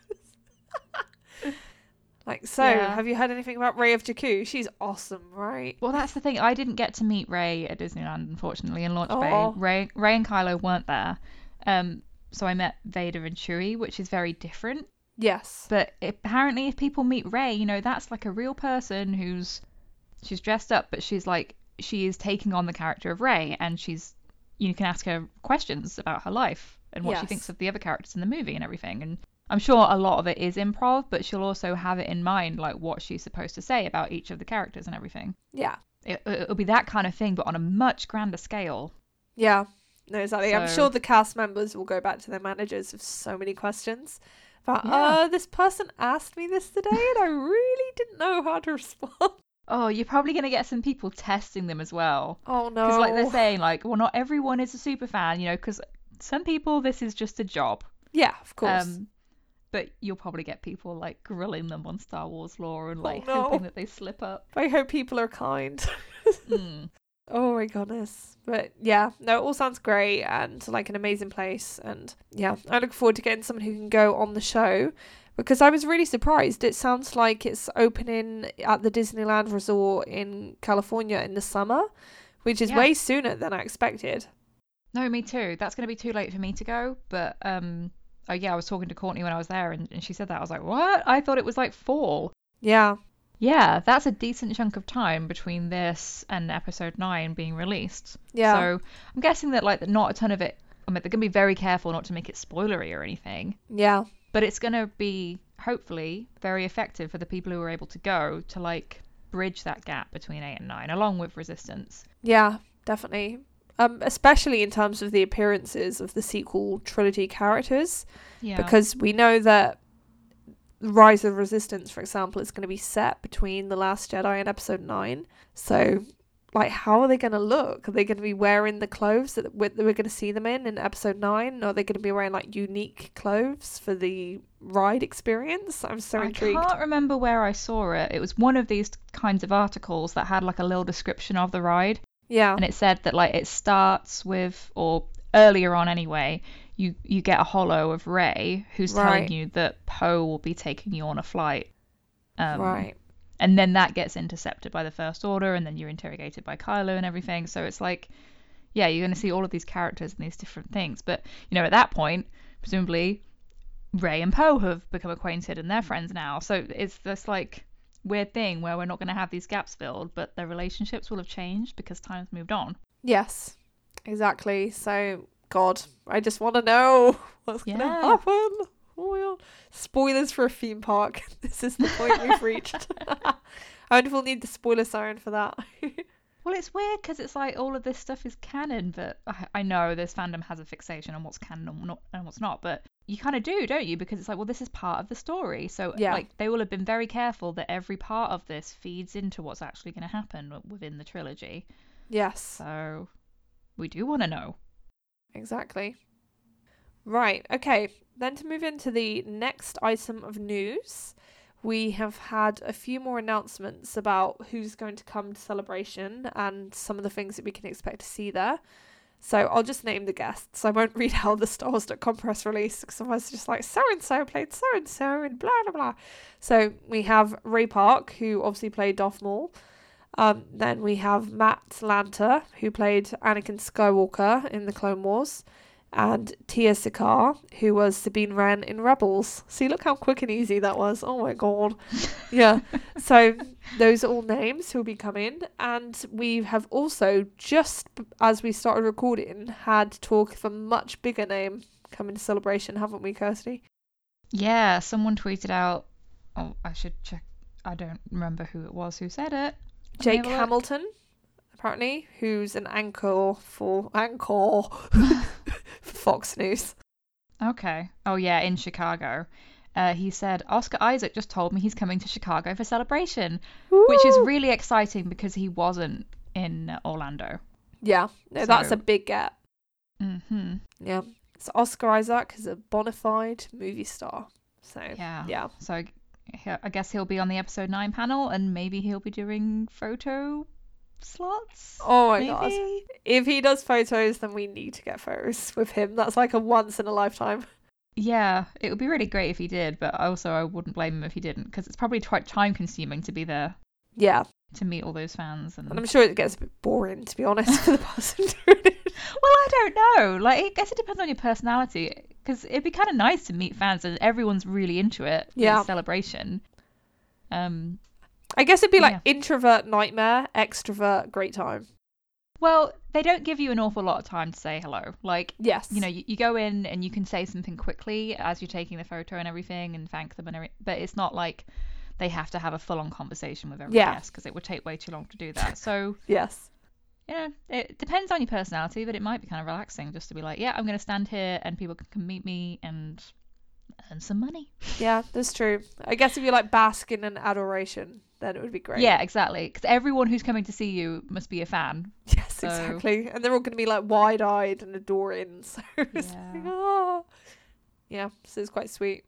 Like, so yeah. have you heard anything about Rey of Jakku? She's awesome, right? Well, that's the thing. I didn't get to meet Rey at Disneyland, unfortunately, in Launch Bay. Rey, Rey and Kylo weren't there. Um, so I met Vader and Chewie, which is very different. Yes. But apparently, if people meet Rey, you know, that's like a real person who's she's dressed up, but she's like she is taking on the character of Rey, and she's you can ask her questions about her life and what yes. she thinks of the other characters in the movie and everything. And I'm sure a lot of it is improv, but she'll also have it in mind like what she's supposed to say about each of the characters and everything. Yeah. It, it'll be that kind of thing, but on a much grander scale. Yeah. No, exactly. So... I'm sure the cast members will go back to their managers with so many questions. But yeah. uh, this person asked me this today, and I really didn't know how to respond. Oh, you're probably gonna get some people testing them as well. Oh no! Because like they're saying, like, well, not everyone is a super fan, you know, because some people this is just a job. Yeah, of course. Um, but you'll probably get people like grilling them on Star Wars lore and like oh, no. hoping that they slip up. I hope people are kind. mm. Oh my goodness. But yeah, no, it all sounds great and like an amazing place. And yeah, I look forward to getting someone who can go on the show because I was really surprised. It sounds like it's opening at the Disneyland Resort in California in the summer, which is yeah. way sooner than I expected. No, me too. That's going to be too late for me to go. But um, oh yeah, I was talking to Courtney when I was there, and, and she said that. I was like, what? I thought it was like fall. Yeah. Yeah, that's a decent chunk of time between this and episode nine being released. Yeah. So I'm guessing that like not a ton of it. I mean, they're gonna be very careful not to make it spoilery or anything. Yeah. But it's gonna be hopefully very effective for the people who are able to go to like bridge that gap between eight and nine, along with Resistance. Yeah, definitely. Um, especially in terms of the appearances of the sequel trilogy characters. Yeah. Because we know that Rise of Resistance, for example, is going to be set between The Last Jedi and Episode 9. So, like, how are they going to look? Are they going to be wearing the clothes that we're, that we're going to see them in in Episode 9? Or are they going to be wearing, like, unique clothes for the ride experience? I'm so intrigued. I can't remember where I saw it. It was one of these kinds of articles that had, like, a little description of the ride. Yeah. And it said that, like, it starts with, or earlier on anyway, you you get a holo of Rey who's right. telling you that Poe will be taking you on a flight. Um, right. and then that gets intercepted by the First Order, and then you're interrogated by Kylo and everything. So it's like, yeah, you're going to see all of these characters and these different things. But you know, at that point, presumably, Rey and Poe have become acquainted and they're friends now. So it's this like weird thing where we're not going to have these gaps filled, but their relationships will have changed because time's moved on. Yes, exactly. So, God, I just want to know what's yeah. going to happen. Oh Spoilers for a theme park. this is the point we've reached. I wonder if we'll need the spoiler siren for that. well, it's weird because it's like all of this stuff is canon, but I, I know this fandom has a fixation on what's canon and, not, and what's not, but you kind of do, don't you? Because it's like, well, this is part of the story. So, yeah. like, they will have been very careful that every part of this feeds into what's actually going to happen within the trilogy. Yes. So, we do want to know. Exactly. Right. Okay. Then to move into the next item of news, we have had a few more announcements about who's going to come to celebration and some of the things that we can expect to see there. So I'll just name the guests. I won't read out the Stars.com press release because was just like so and so played so and so and blah blah blah. So we have Ray Park, who obviously played Darth Maul. Um, then we have Matt Lanter, who played Anakin Skywalker in the Clone Wars and Tiya Sircar, who was Sabine Wren in Rebels. See, look how quick and easy that was. Oh my god. yeah. So those are all names who will be coming. And we have also, just as we started recording, had talk of a much bigger name coming to celebration, haven't we, Kirsty? Yeah, someone tweeted out. Oh, I should check. I don't remember who it was who said it. Jake Hamilton apparently, who's an anchor for anchor for Fox News. Okay. Oh yeah, in Chicago. Uh, he said Oscar Isaac just told me he's coming to Chicago for celebration, Ooh. which is really exciting because he wasn't in Orlando. Yeah, no, so... that's a big gap. hmm Yeah, so Oscar Isaac is a bona fide movie star. So yeah, yeah. So I guess he'll be on the episode nine panel, and maybe he'll be doing photo slots. Oh my maybe? god. If he does photos, then we need to get photos with him. That's like a once in a lifetime. Yeah, it would be really great if he did, but also I wouldn't blame him if he didn't because it's probably quite time consuming to be there. Yeah. To meet all those fans, and... and I'm sure it gets a bit boring, to be honest, for the person doing it. Well, I don't know. Like, I guess it depends on your personality, because it'd be kind of nice to meet fans and everyone's really into it. Yeah. Celebration. Um, I guess it'd be like yeah. introvert nightmare, extrovert great time. Well, they don't give you an awful lot of time to say hello. Like, yes, you know, you, you go in and you can say something quickly as you're taking the photo and everything, and thank them and everything. But it's not like they have to have a full-on conversation with every yeah. guest because it would take way too long to do that. So yes, you know, it depends on your personality, but it might be kind of relaxing just to be like, yeah, I'm going to stand here and people can meet me and earn some money. Yeah, that's true. I guess if you like bask in an adoration, then it would be great. Yeah, exactly. Because everyone who's coming to see you must be a fan. Yes, so... exactly. And they're all going to be like wide eyed and adoring. So it's yeah. like, oh. yeah, so it's quite sweet.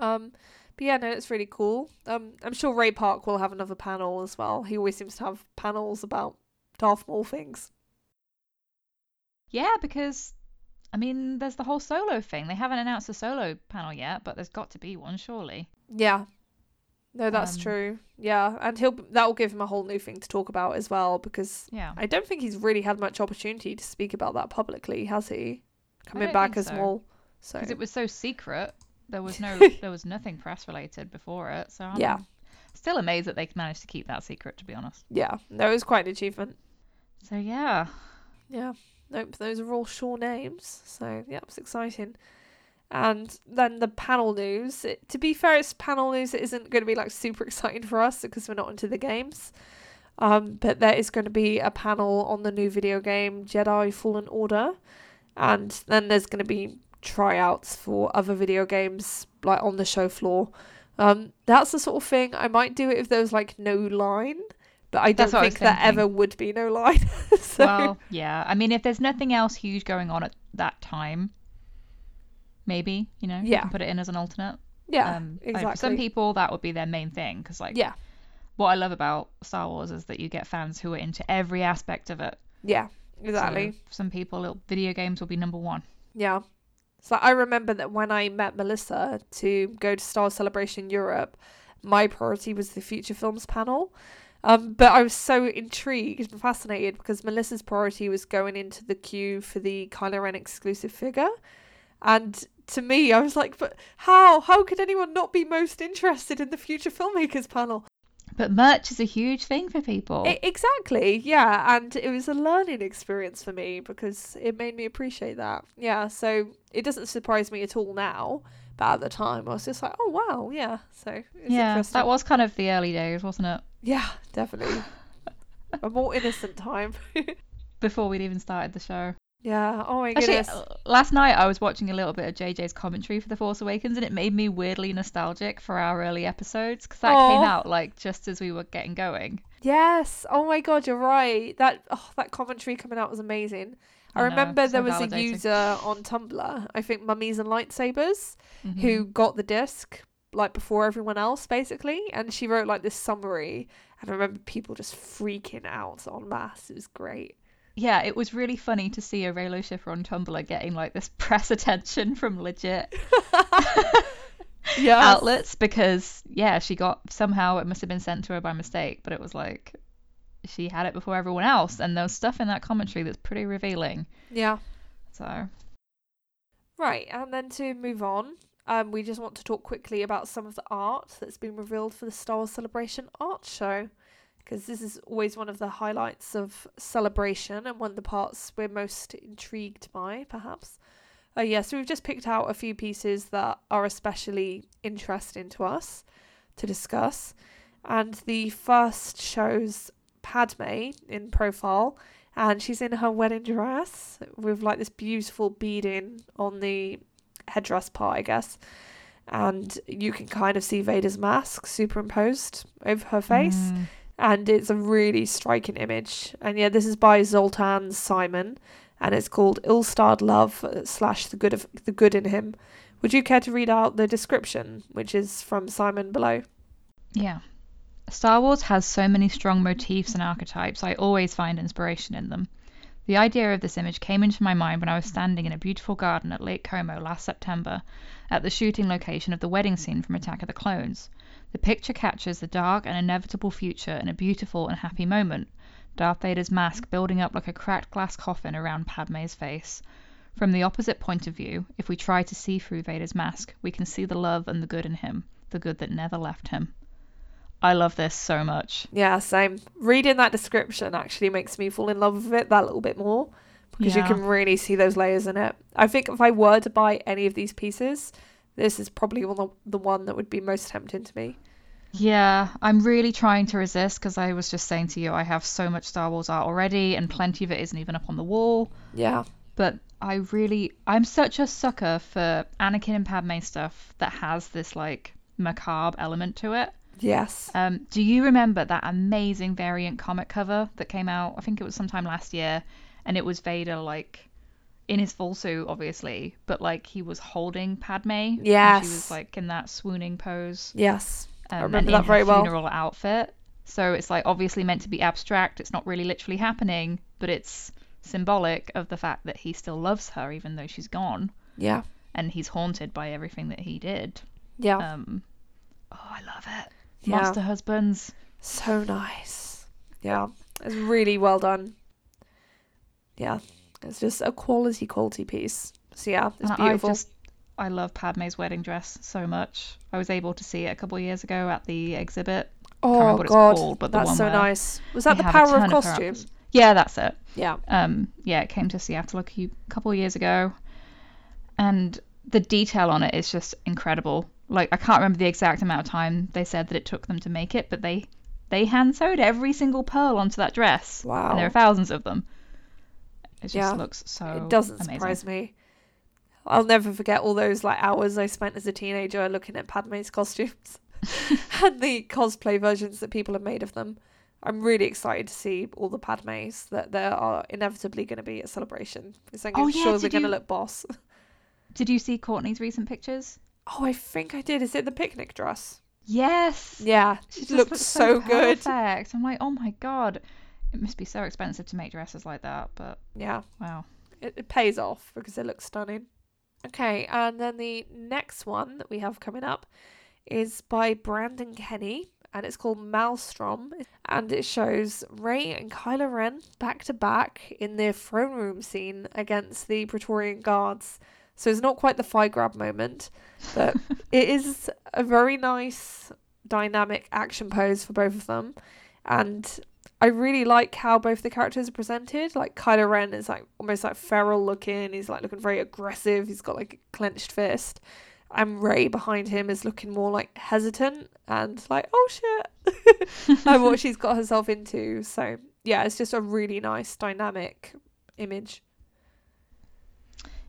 Um, but yeah, no, it's really cool. Um, I'm sure Ray Park will have another panel as well. He always seems to have panels about Darth Maul things. Yeah, because I mean, there's the whole solo thing. They haven't announced a solo panel yet, but there's got to be one, surely. Yeah, no, that's um, true. Yeah, and he'll that will give him a whole new thing to talk about as well because yeah. I don't think he's really had much opportunity to speak about that publicly, has he? Coming back as so. Maul, so because it was so secret, there was no there was nothing press related before it. So I'm yeah, still amazed that they managed to keep that secret. To be honest. Yeah, that was quite an achievement. So yeah, yeah. Nope, those are all sure names. So yeah, it's exciting. And then the panel news. It, to be fair, it's panel news. It isn't going to be like super exciting for us because we're not into the games. Um, but there is going to be a panel on the new video game Jedi Fallen Order, and then there's going to be tryouts for other video games like on the show floor. Um, that's the sort of thing I might do it if there was like no line, but I don't think there ever would be no line. so. Well, yeah. I mean, if there's nothing else huge going on at that time, maybe you know yeah. you can put it in as an alternate. Yeah, um, exactly. for some people, that would be their main thing because like yeah, what I love about Star Wars is that you get fans who are into every aspect of it. Yeah, exactly. So some people, video games will be number one. Yeah. So I remember that when I met Melissa to go to Star Celebration Europe, my priority was the future films panel. Um, but I was so intrigued and fascinated because Melissa's priority was going into the queue for the Kylo Ren exclusive figure. And to me, I was like, but how? How could anyone not be most interested in the future filmmakers panel? But merch is a huge thing for people. It, exactly, yeah. And it was a learning experience for me because it made me appreciate that. Yeah, so it doesn't surprise me at all now. But at the time, I was just like, oh, wow, yeah. So yeah, that was kind of the early days, wasn't it? Yeah, definitely. a more innocent time. Before we'd even started the show. Yeah. Oh my goodness. Actually, uh, last night I was watching a little bit of JJ's commentary for The Force Awakens, and it made me weirdly nostalgic for our early episodes because that Aww. came out like just as we were getting going. Yes. Oh my god, you're right. That oh, that commentary coming out was amazing. I, I remember know, so there was validating. a user on Tumblr, I think Mummies and Lightsabers, mm-hmm. who got the disc like before everyone else basically and she wrote like this summary and I remember people just freaking out en masse. It was great. Yeah, it was really funny to see a Reylo shipper on Tumblr getting like this press attention from legit yes. outlets because yeah, she got somehow it must have been sent to her by mistake, but it was like she had it before everyone else and there was stuff in that commentary that's pretty revealing. Yeah. So Right, and then to move on, um, we just want to talk quickly about some of the art that's been revealed for the Star Wars Celebration art show, because this is always one of the highlights of Celebration and one of the parts we're most intrigued by, perhaps. Uh, yeah, so we've just picked out a few pieces that are especially interesting to us to discuss. And the first shows Padme in profile, and she's in her wedding dress with like this beautiful beading on the headdress part, I guess. And you can kind of see Vader's mask superimposed over her face. Mm. And it's a really striking image. And yeah, this is by Zoltan Simon, and it's called Ill-starred Love slash the good of the good in him. Would you care to read out the description, which is from Simon below? Yeah. Star Wars has so many strong motifs and archetypes, I always find inspiration in them. The idea of this image came into my mind when I was standing in a beautiful garden at Lake Como last September, at the shooting location of the wedding scene from Attack of the Clones. The picture captures the dark and inevitable future in a beautiful and happy moment. Darth Vader's mask building up like a cracked glass coffin around Padme's face. From the opposite point of view, if we try to see through Vader's mask, we can see the love and the good in him, the good that never left him. I love this so much. Yeah, same. Reading that description actually makes me fall in love with it that little bit more because yeah. you can really see those layers in it. I think if I were to buy any of these pieces, this is probably one the one that would be most tempting to me. Yeah, I'm really trying to resist because I was just saying to you, I have so much Star Wars art already, and plenty of it isn't even up on the wall. Yeah. But I really, I'm such a sucker for Anakin and Padme stuff that has this like macabre element to it. Yes. Um, do you remember that amazing variant comic cover that came out? I think it was sometime last year, and it was Vader like in his full suit, obviously, but like he was holding Padme. Yes. She was like in that swooning pose. Yes. Um, I remember that very well. Funeral outfit. So it's like obviously meant to be abstract. It's not really literally happening, but it's symbolic of the fact that he still loves her even though she's gone. Yeah. And he's haunted by everything that he did. Yeah. Um. Oh, I love it yeah. Monster Husbands. So nice. Yeah, it's really well done. Yeah, it's just a quality, quality piece. So yeah, it's beautiful. I just, I love Padme's wedding dress so much. I was able to see it a couple of years ago at the exhibit. Oh god, called, that's so nice. Was that the power of costume? Yeah, that's it. Yeah. Um. Yeah, it came to Seattle a couple of years ago, and the detail on it is just incredible like I can't remember the exact amount of time they said that it took them to make it, but they they hand sewed every single pearl onto that dress. Wow. And there are thousands of them. It just yeah. looks so It doesn't amazing. surprise me. I'll never forget all those like hours I spent as a teenager looking at Padme's costumes and the cosplay versions that people have made of them. I'm really excited to see all the Padmes that there are inevitably going to be at Celebration because I'm oh, yeah, sure they're going to look boss. Did you see Courtney's recent pictures? Oh, I think I did. Is it the picnic dress? Yes. Yeah, she looks, looks so, so good. Perfect. I'm like, oh my god, it must be so expensive to make dresses like that, but yeah, wow, it, it pays off because it looks stunning. Okay, and then the next one that we have coming up is by Brandon Kenny and it's called Maelstrom and it shows Rey and Kylo Ren back to back in their throne room scene against the Praetorian guards. So it's not quite the thigh grab moment, but it is a very nice dynamic action pose for both of them. And I really like how both the characters are presented. Like Kylo Ren is like almost like feral looking. He's like looking very aggressive. He's got like a clenched fist. And Rey behind him is looking more like hesitant and like, oh shit, and what she's got herself into. So yeah, it's just a really nice dynamic image.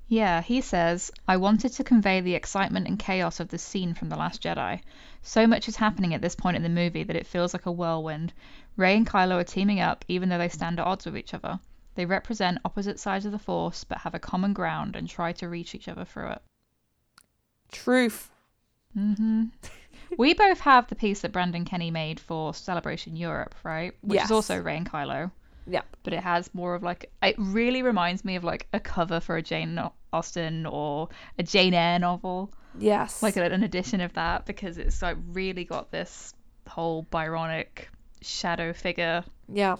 Yeah, he says, I wanted to convey the excitement and chaos of the scene from The Last Jedi. So much is happening at this point in the movie that it feels like a whirlwind. Rey and Kylo are teaming up even though they stand at odds with each other. They represent opposite sides of the Force but have a common ground and try to reach each other through it. Truth. Mm-hmm. we both have the piece that Brandon Kenny made for Celebration Europe, right? Which yes. is also Rey and Kylo. But it has more of like it really reminds me of like a cover for a Jane Austen or a Jane Eyre novel. Yes. Like an edition of that because it's like really got this whole Byronic shadow figure. Yeah.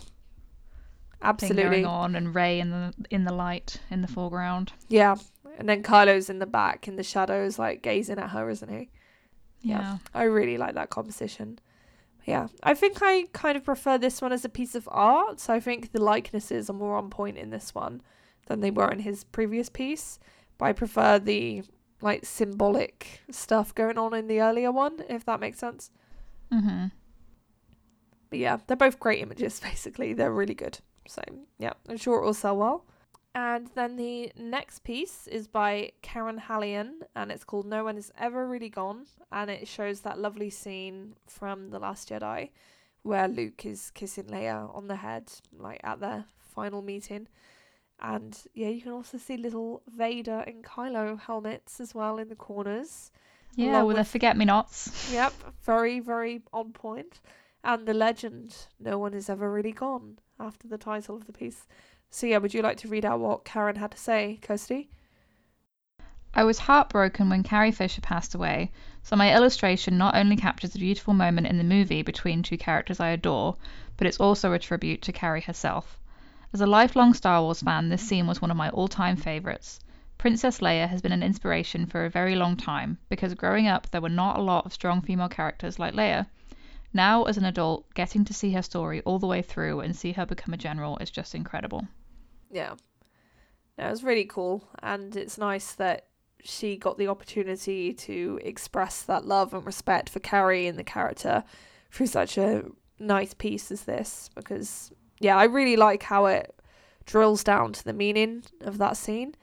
Absolutely. going on and Rey in the in the light in the foreground. Yeah. And then Kylo's in the back in the shadows like gazing at her, isn't he? Yeah. yeah. I really like that composition yeah, I think I kind of prefer this one as a piece of art. So I think the likenesses are more on point in this one than they were in his previous piece. But I prefer the like symbolic stuff going on in the earlier one, if that makes sense. Mhm. But yeah, they're both great images. Basically, they're really good. So yeah, I'm sure it will sell well. And then the next piece is by Karen Hallion and it's called No One Is Ever Really Gone. And it shows that lovely scene from The Last Jedi where Luke is kissing Leia on the head, like at their final meeting. And yeah, you can also see little Vader and Kylo helmets as well in the corners. Yeah, with, with the forget me nots. Yep, very, very on point. And the legend, No One Is Ever Really Gone, after the title of the piece. So yeah, would you like to read out what Karen had to say, Kirsty? I was heartbroken when Carrie Fisher passed away, so my illustration not only captures a beautiful moment in the movie between two characters I adore, but it's also a tribute to Carrie herself. As a lifelong Star Wars fan, this scene was one of my all time favourites. Princess Leia has been an inspiration for a very long time because growing up there were not a lot of strong female characters like Leia. Now, as an adult, getting to see her story all the way through and see her become a general is just incredible. Yeah. No, it was really cool. And it's nice that she got the opportunity to express that love and respect for Carrie and the character through such a nice piece as this. Because, yeah, I really like how it drills down to the meaning of that scene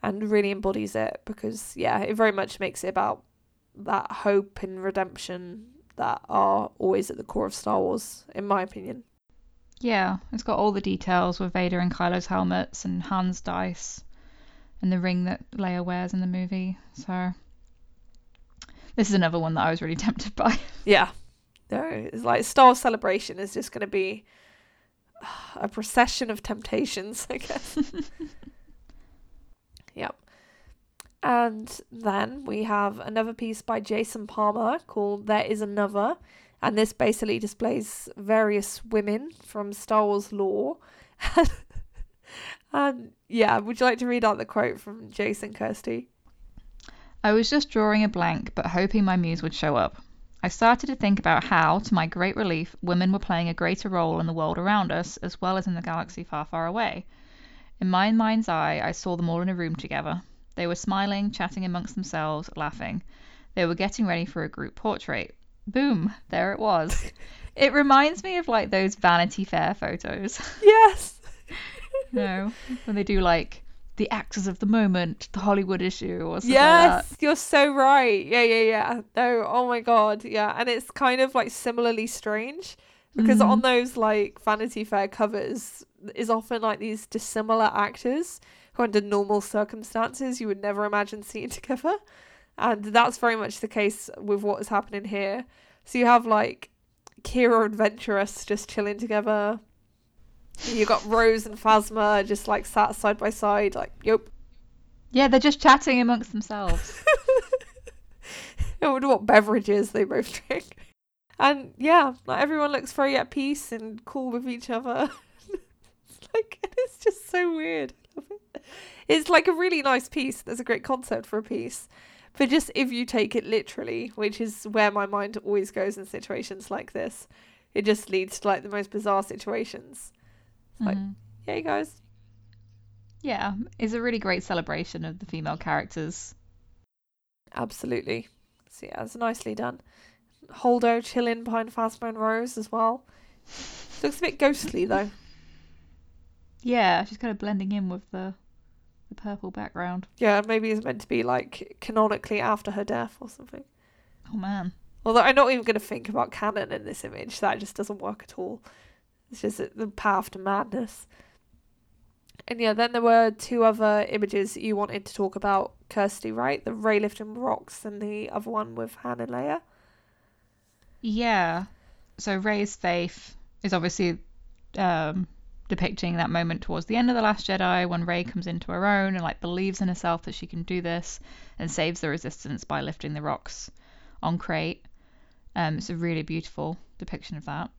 and really embodies it because, yeah, it very much makes it about that hope and redemption that are always at the core of Star Wars, in my opinion. Yeah, it's got all the details with Vader and Kylo's helmets and Han's dice and the ring that Leia wears in the movie. So this is another one that I was really tempted by. Yeah. No, it's like Star Celebration is just going to be a procession of temptations, I guess. yep. And then we have another piece by Jason Palmer called There Is Another, and this basically displays various women from Star Wars lore. and yeah, would you like to read out the quote from Jason Kirsty? I was just drawing a blank, but hoping my muse would show up. I started to think about how, to my great relief, women were playing a greater role in the world around us, as well as in the galaxy far, far away. In my mind's eye, I saw them all in a room together. They were smiling, chatting amongst themselves, laughing. They were getting ready for a group portrait boom, there it was. it reminds me of like those Vanity Fair photos. Yes. you know, when they do like the actors of the moment, the Hollywood issue or something yes, like you're so right. Yeah, yeah, yeah. No, oh my god, yeah. And it's kind of like similarly strange because mm-hmm. on those like Vanity Fair covers is often like these dissimilar actors who under normal circumstances you would never imagine seeing together. And that's very much the case with what is happening here. So you have like Qi'ra and Ventress just chilling together. You got Rose and Phasma just like sat side by side, like, yep. Yeah, they're just chatting amongst themselves. I wonder what beverages they both drink. And yeah, like everyone looks very at peace and cool with each other. it's like it's just so weird. It. It's like a really nice piece. There's a great concept for a piece. But just if you take it literally, which is where my mind always goes in situations like this, it just leads to like the most bizarre situations. It's like, mm-hmm. yeah, guys. Yeah, it's a really great celebration of the female characters. Absolutely. So yeah, it's nicely done. Holdo chilling behind Phasma and Rose as well. Looks a bit ghostly though. Yeah, she's kind of blending in with the the purple background. Yeah, maybe it's meant to be like canonically after her death or something. Oh man. Although I'm not even going to think about canon in this image. That just doesn't work at all. It's just the path to madness. And yeah, then there were two other images you wanted to talk about, Kirsty, right? The Rey lifting rocks and the other one with Han and Leia. Yeah. So Rey's faith is obviously um, depicting that moment towards the end of the Last Jedi when Rey comes into her own and like believes in herself that she can do this and saves the Resistance by lifting the rocks on Crait Um, it's a really beautiful depiction of that.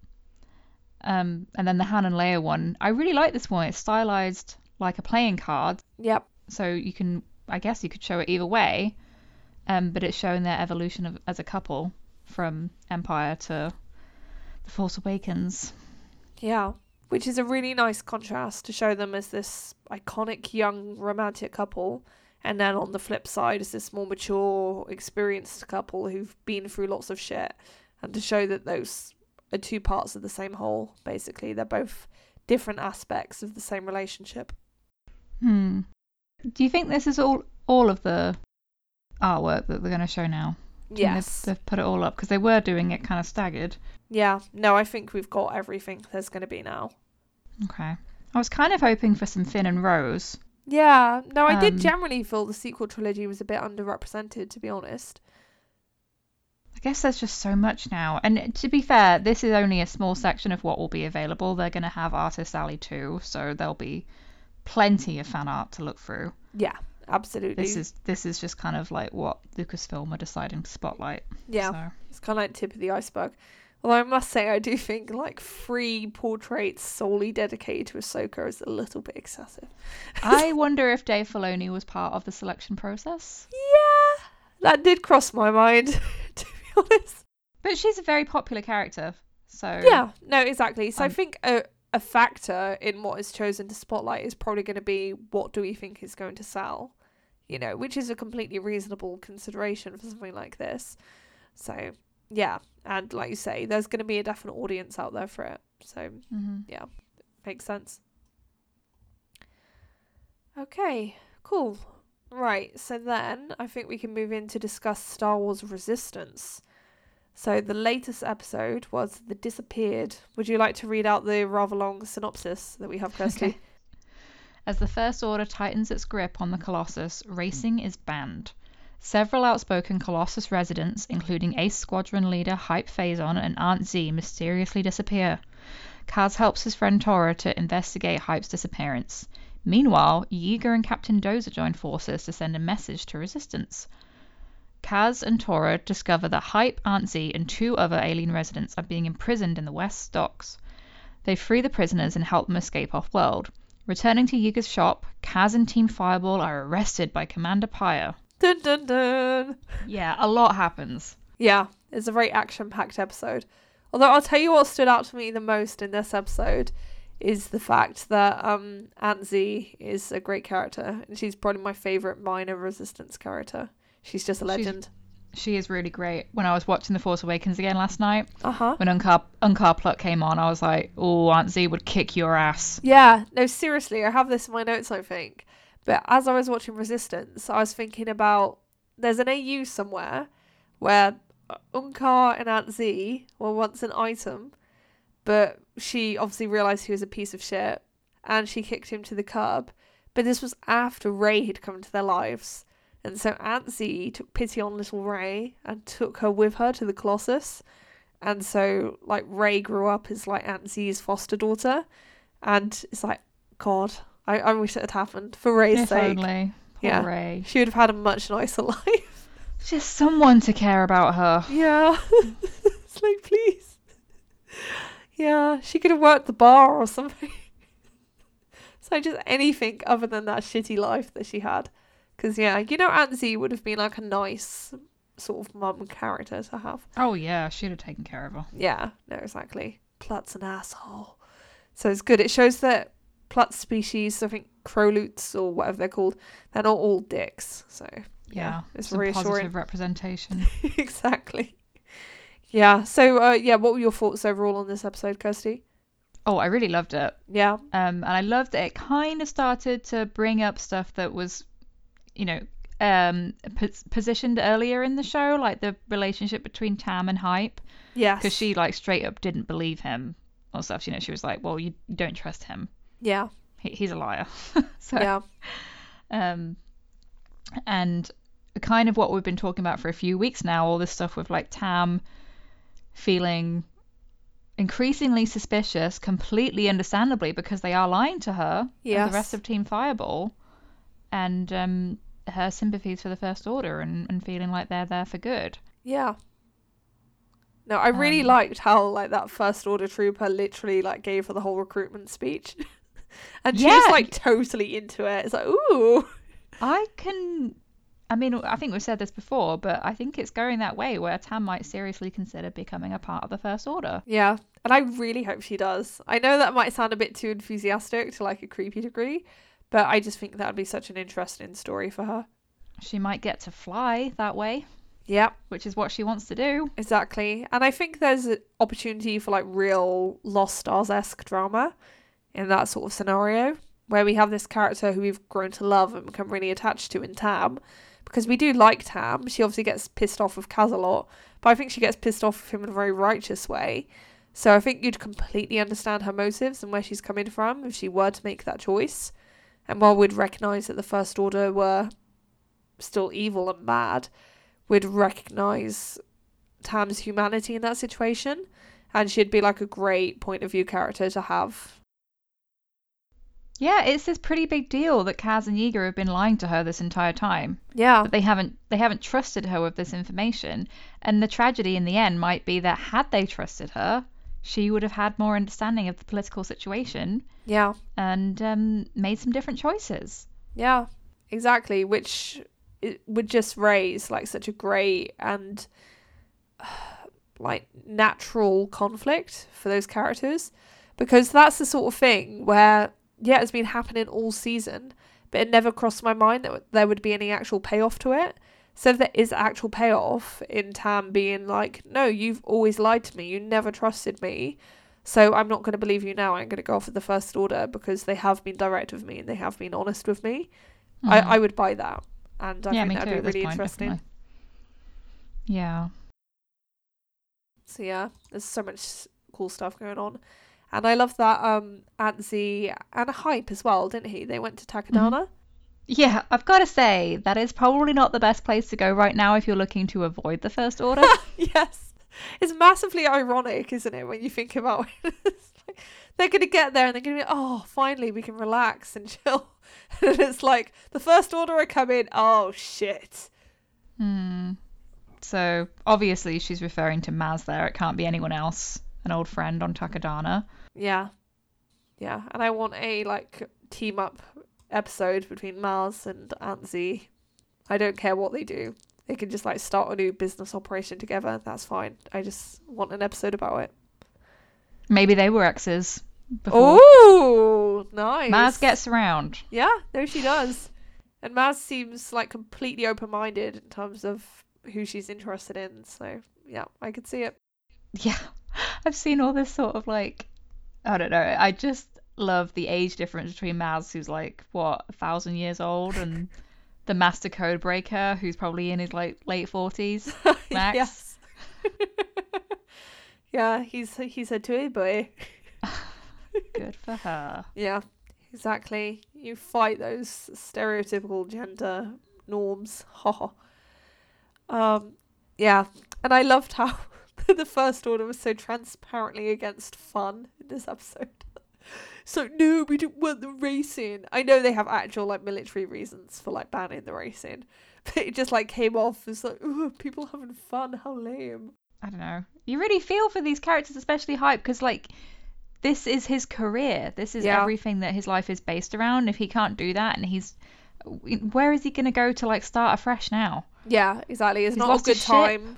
Um, and then the Han and Leia one, I really like this one. It's stylized like a playing card. Yep. So you can, I guess, you could show it either way. Um, but it's showing their evolution of, as a couple from Empire to The Force Awakens. Yeah, which is a really nice contrast to show them as this iconic young romantic couple, and then on the flip side is this more mature, experienced couple who've been through lots of shit, and to show that those are two parts of the same whole. Basically, they're both different aspects of the same relationship. Hmm. Do you think this is all all of the artwork that they're going to show now? Yes. They've, they've, put it all up because they were doing it kind of staggered. Yeah. No, I think we've got everything there's going to be now. Okay. I was kind of hoping for some Finn and Rose. Yeah. No, I um, did generally feel the sequel trilogy was a bit underrepresented, to be honest I guess there's just so much now. And to be fair, this is only a small section of what will be available. They're going to have Artist Alley too, so there'll be plenty of fan art to look through. Yeah, absolutely. This is this is just kind of like what Lucasfilm are deciding to spotlight. Yeah, so. it's kind of like tip of the iceberg. Although I must say, I do think like three portraits solely dedicated to Ahsoka is a little bit excessive. I wonder if Dave Filoni was part of the selection process. Yeah, that did cross my mind. To be honest. But she's a very popular character, so yeah, no, exactly. So um, I think a a factor in what is chosen to spotlight is probably going to be what do we think is going to sell, you know, which is a completely reasonable consideration for something like this. So yeah, and like you say, there's going to be a definite audience out there for it. So mm-hmm. yeah, makes sense. Okay, cool. Right, so then I think we can move in to discuss Star Wars Resistance. So the latest episode was The Disappeared. Would you like to read out the rather long synopsis that we have, Kirsty? Okay. As the First Order tightens its grip on the Colossus, racing is banned. Several outspoken Colossus residents, including Ace Squadron leader Hype Fazon and Aunt Z, mysteriously disappear. Kaz helps his friend Torra to investigate Hype's disappearance. Meanwhile, Yeager and Captain Doza join forces to send a message to Resistance. Kaz and Torra discover that Hype, Aunt Z, and two other alien residents are being imprisoned in the West Docks. They free the prisoners and help them escape off world. Returning to Yeager's shop, Kaz and Team Fireball are arrested by Commander Pyre. Dun dun dun! Yeah, a lot happens. Yeah, it's a very action packed episode. Although I'll tell you what stood out to me the most in this episode is the fact that um Aunt Z is a great character and she's probably my favourite minor resistance character. She's just a legend. She's, she is really great. When I was watching The Force Awakens again last night, uh-huh. when Uncar Unkar Plutt came on, I was like, "Oh, Aunt Z would kick your ass." Yeah, no, seriously, I have this in my notes. I think, but as I was watching Resistance, I was thinking about there's an AU somewhere where uh, Unkar and Aunt Z were once an item but she obviously realized he was a piece of shit and she kicked him to the curb. But this was after Rey had come into their lives. And so Aunt Z took pity on little Rey and took her with her to the Colossus. And so, like, Rey grew up as, like, Aunt Z's foster daughter. And it's like, God, I, I wish it had happened for Rey's if sake. Only. Poor yeah. Rey. She would have had a much nicer life. Just someone to care about her. Yeah. it's like, please. Yeah, she could have worked the bar or something. so just anything other than that shitty life that she had. Because, yeah, you know, Aunt Z would have been like a nice sort of mum character to have. Oh, yeah, she'd have taken care of her. Yeah, no, exactly. Plutt's an asshole. So it's good. It shows that Plutt species, I think Crolutes or whatever they're called, they're not all dicks. So yeah, it's reassuring. Positive representation. exactly. Yeah. So uh, yeah, what were your thoughts overall on this episode, Kirsty? Oh, I really loved it. Yeah. Um, and I loved that it kind of started to bring up stuff that was, you know, um, positioned earlier in the show, like the relationship between Tam and Hype. Yeah. Because she like straight up didn't believe him or stuff. You know, she was like, "Well, you don't trust him." Yeah. He, he's a liar. so, yeah. Um, and kind of what we've been talking about for a few weeks now, all this stuff with like Tam feeling increasingly suspicious, completely understandably, because they are lying to her yes. and the rest of Team Fireball, and um, her sympathies for the First Order and, and feeling like they're there for good. Yeah. No, I really um, liked how like that First Order trooper literally like gave her the whole recruitment speech, and she's like totally into it. It's like, ooh. I can I mean, I think we've said this before, but I think it's going that way where Tam might seriously consider becoming a part of the First Order. Yeah, and I really hope she does. I know that might sound a bit too enthusiastic to like a creepy degree, but I just think that would be such an interesting story for her. She might get to fly that way. Yeah. Which is what she wants to do. Exactly. And I think there's an opportunity for like real Lost Stars esque drama in that sort of scenario where we have this character who we've grown to love and become really attached to in Tam because we do like Tam. She obviously gets pissed off with Kaz a lot, but I think she gets pissed off with him in a very righteous way. So I think you'd completely understand her motives and where she's coming from if she were to make that choice. And while we'd recognise that the First Order were still evil and bad, we'd recognise Tam's humanity in that situation. And she'd be like a great point of view character to have yeah, it's this pretty big deal that Kaz and Yeager have been lying to her this entire time. Yeah. That they haven't they haven't trusted her with this information. And the tragedy in the end might be that had they trusted her, she would have had more understanding of the political situation. Yeah. And um, made some different choices. Yeah, exactly. Which it would just raise like such a great and like natural conflict for those characters because that's the sort of thing where yeah, it's been happening all season, but it never crossed my mind that there would be any actual payoff to it. So if there is actual payoff in Tam being like, no, you've always lied to me, you never trusted me, so I'm not going to believe you now. I'm going to go off with the First Order because they have been direct with me and they have been honest with me. Mm. I, I would buy that, and I yeah, think that'd be really point, interesting. Definitely. Yeah. So yeah, there's so much cool stuff going on. And I love that um Z and Hype as well, didn't he? They went to Takodana. Mm-hmm. Yeah, I've got to say that is probably not the best place to go right now if you're looking to avoid the first order. yes, it's massively ironic, isn't it, when you think about it? like, they're gonna get there and they're gonna be, oh, finally we can relax and chill. and it's like the first order are coming. Oh shit. Hmm. So obviously she's referring to Maz there. It can't be anyone else. An old friend on Takodana. Yeah. Yeah. And I want a like team up episode between Maz and Aunt Z. I don't care what they do. They can just like start a new business operation together. That's fine. I just want an episode about it. Maybe they were exes. Oh, nice. Maz gets around. Yeah, no, she does. And Maz seems like completely open minded in terms of who she's interested in. So, yeah, I could see it. Yeah. I've seen all this sort of like I don't know. I just love the age difference between Maz, who's like what a thousand years old, and the Master Code Breaker, who's probably in his like late forties. Max. yes. yeah, he's he's a toy boy. Good for her. Yeah, exactly. You fight those stereotypical gender norms. Ha. um, yeah, and I loved how the First Order was so transparently against fun in this episode. so no, we don't want the racing. I know they have actual like military reasons for like banning the racing, but it just like came off as like, people having fun. How lame. I don't know. You really feel for these characters, especially Hype, because like this is his career. This is yeah. everything that his life is based around. If he can't do that, and he's where is he going to go to like start afresh now? Yeah, exactly. It's he's not a good time.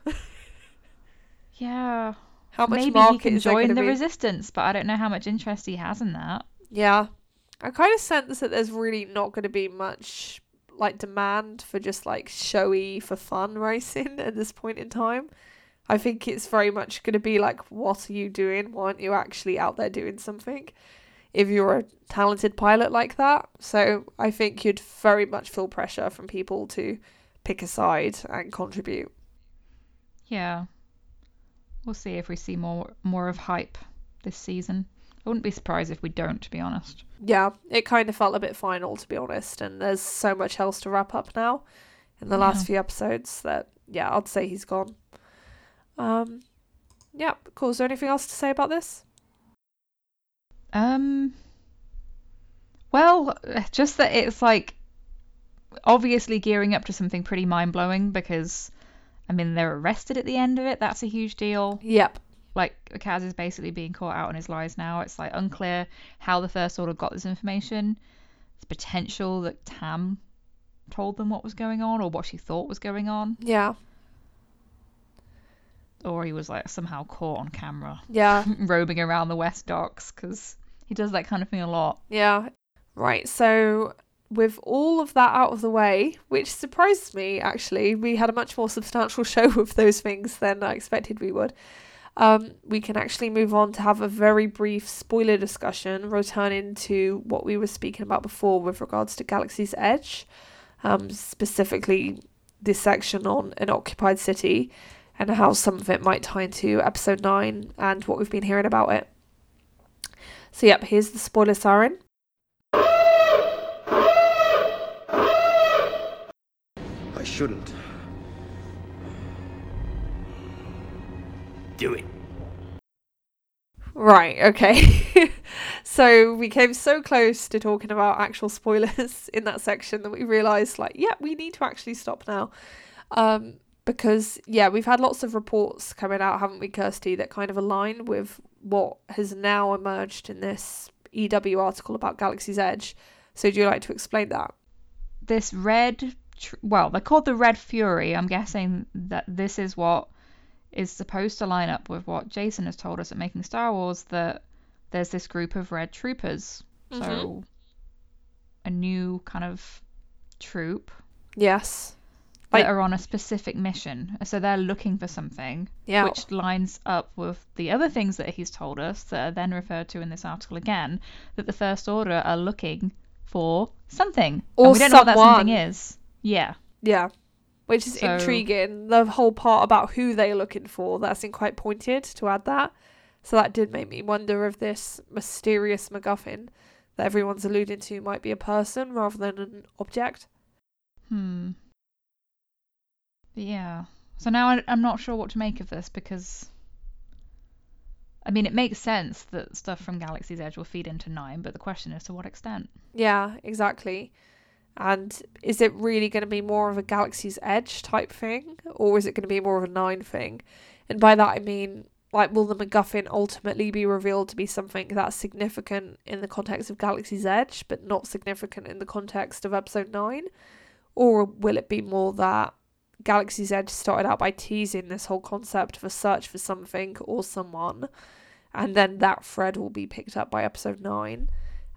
Yeah. How much Maybe he can join the be? resistance, but I don't know how much interest he has in that. Yeah, I kind of sense that there's really not going to be much like demand for just like showy for fun racing at this point in time. I think it's very much going to be like, what are you doing? Why aren't you actually out there doing something? If you're a talented pilot like that. So I think you'd very much feel pressure from people to pick a side and contribute. Yeah. We'll see if we see more more of hype this season. I wouldn't be surprised if we don't, to be honest. Yeah, it kind of felt a bit final, to be honest, and there's so much else to wrap up now in the last yeah. few episodes that, yeah, I'd say he's gone. Um, yeah, cool. Is there anything else to say about this? Um, well, just that it's like obviously gearing up to something pretty mind blowing because, I mean, they're arrested at the end of it. That's a huge deal. Yep like Kaz is basically being caught out on his lies now. It's like unclear how the First Order got this information. It's potential that Tam told them what was going on or what she thought was going on. Yeah. Or he was like somehow caught on camera. Yeah. roaming around the West Docks because he does that kind of thing a lot. Yeah. Right. So with all of that out of the way, which surprised me actually, we had a much more substantial show of those things than I expected we would um, we can actually move on to have a very brief spoiler discussion, returning to what we were speaking about before with regards to Galaxy's Edge, um, specifically this section on an occupied city and how some of it might tie into episode 9 and what we've been hearing about it. So, yep, here's the spoiler siren. Shouldn't. do it. Right, okay. so we came so close to talking about actual spoilers in that section that we realised, like, yeah, we need to actually stop now. Um, because, yeah, we've had lots of reports coming out, haven't we, Kirsty, that kind of align with what has now emerged in this EW article about Galaxy's Edge. So, do you like to explain that? This red, tr- well, they're called the Red Fury. I'm guessing that this is what is supposed to line up with what Jason has told us at Making Star Wars that there's this group of red troopers. Mm-hmm. So a new kind of troop. Yes. That are on a specific mission. So they're looking for something. Yeah. Which lines up with the other things that he's told us that are then referred to in this article again, that the First Order are looking for something. Or and we don't someone. know what that something is. Yeah. Yeah which is so, intriguing. The whole part about who they're looking for, that seemed quite pointed to add that. So that did make me wonder if this mysterious MacGuffin that everyone's alluding to might be a person rather than an object. Hmm. Yeah. So now I, I'm not sure what to make of this because. I mean, it makes sense that stuff from Galaxy's Edge will feed into Nine, but the question is to what extent? Yeah, exactly. And is it really going to be more of a Galaxy's Edge type thing, or is it going to be more of a Nine thing? And by that I mean, like, will the MacGuffin ultimately be revealed to be something that's significant in the context of Galaxy's Edge, but not significant in the context of Episode 9? Or will it be more that Galaxy's Edge started out by teasing this whole concept of a search for something or someone, and then that thread will be picked up by Episode 9?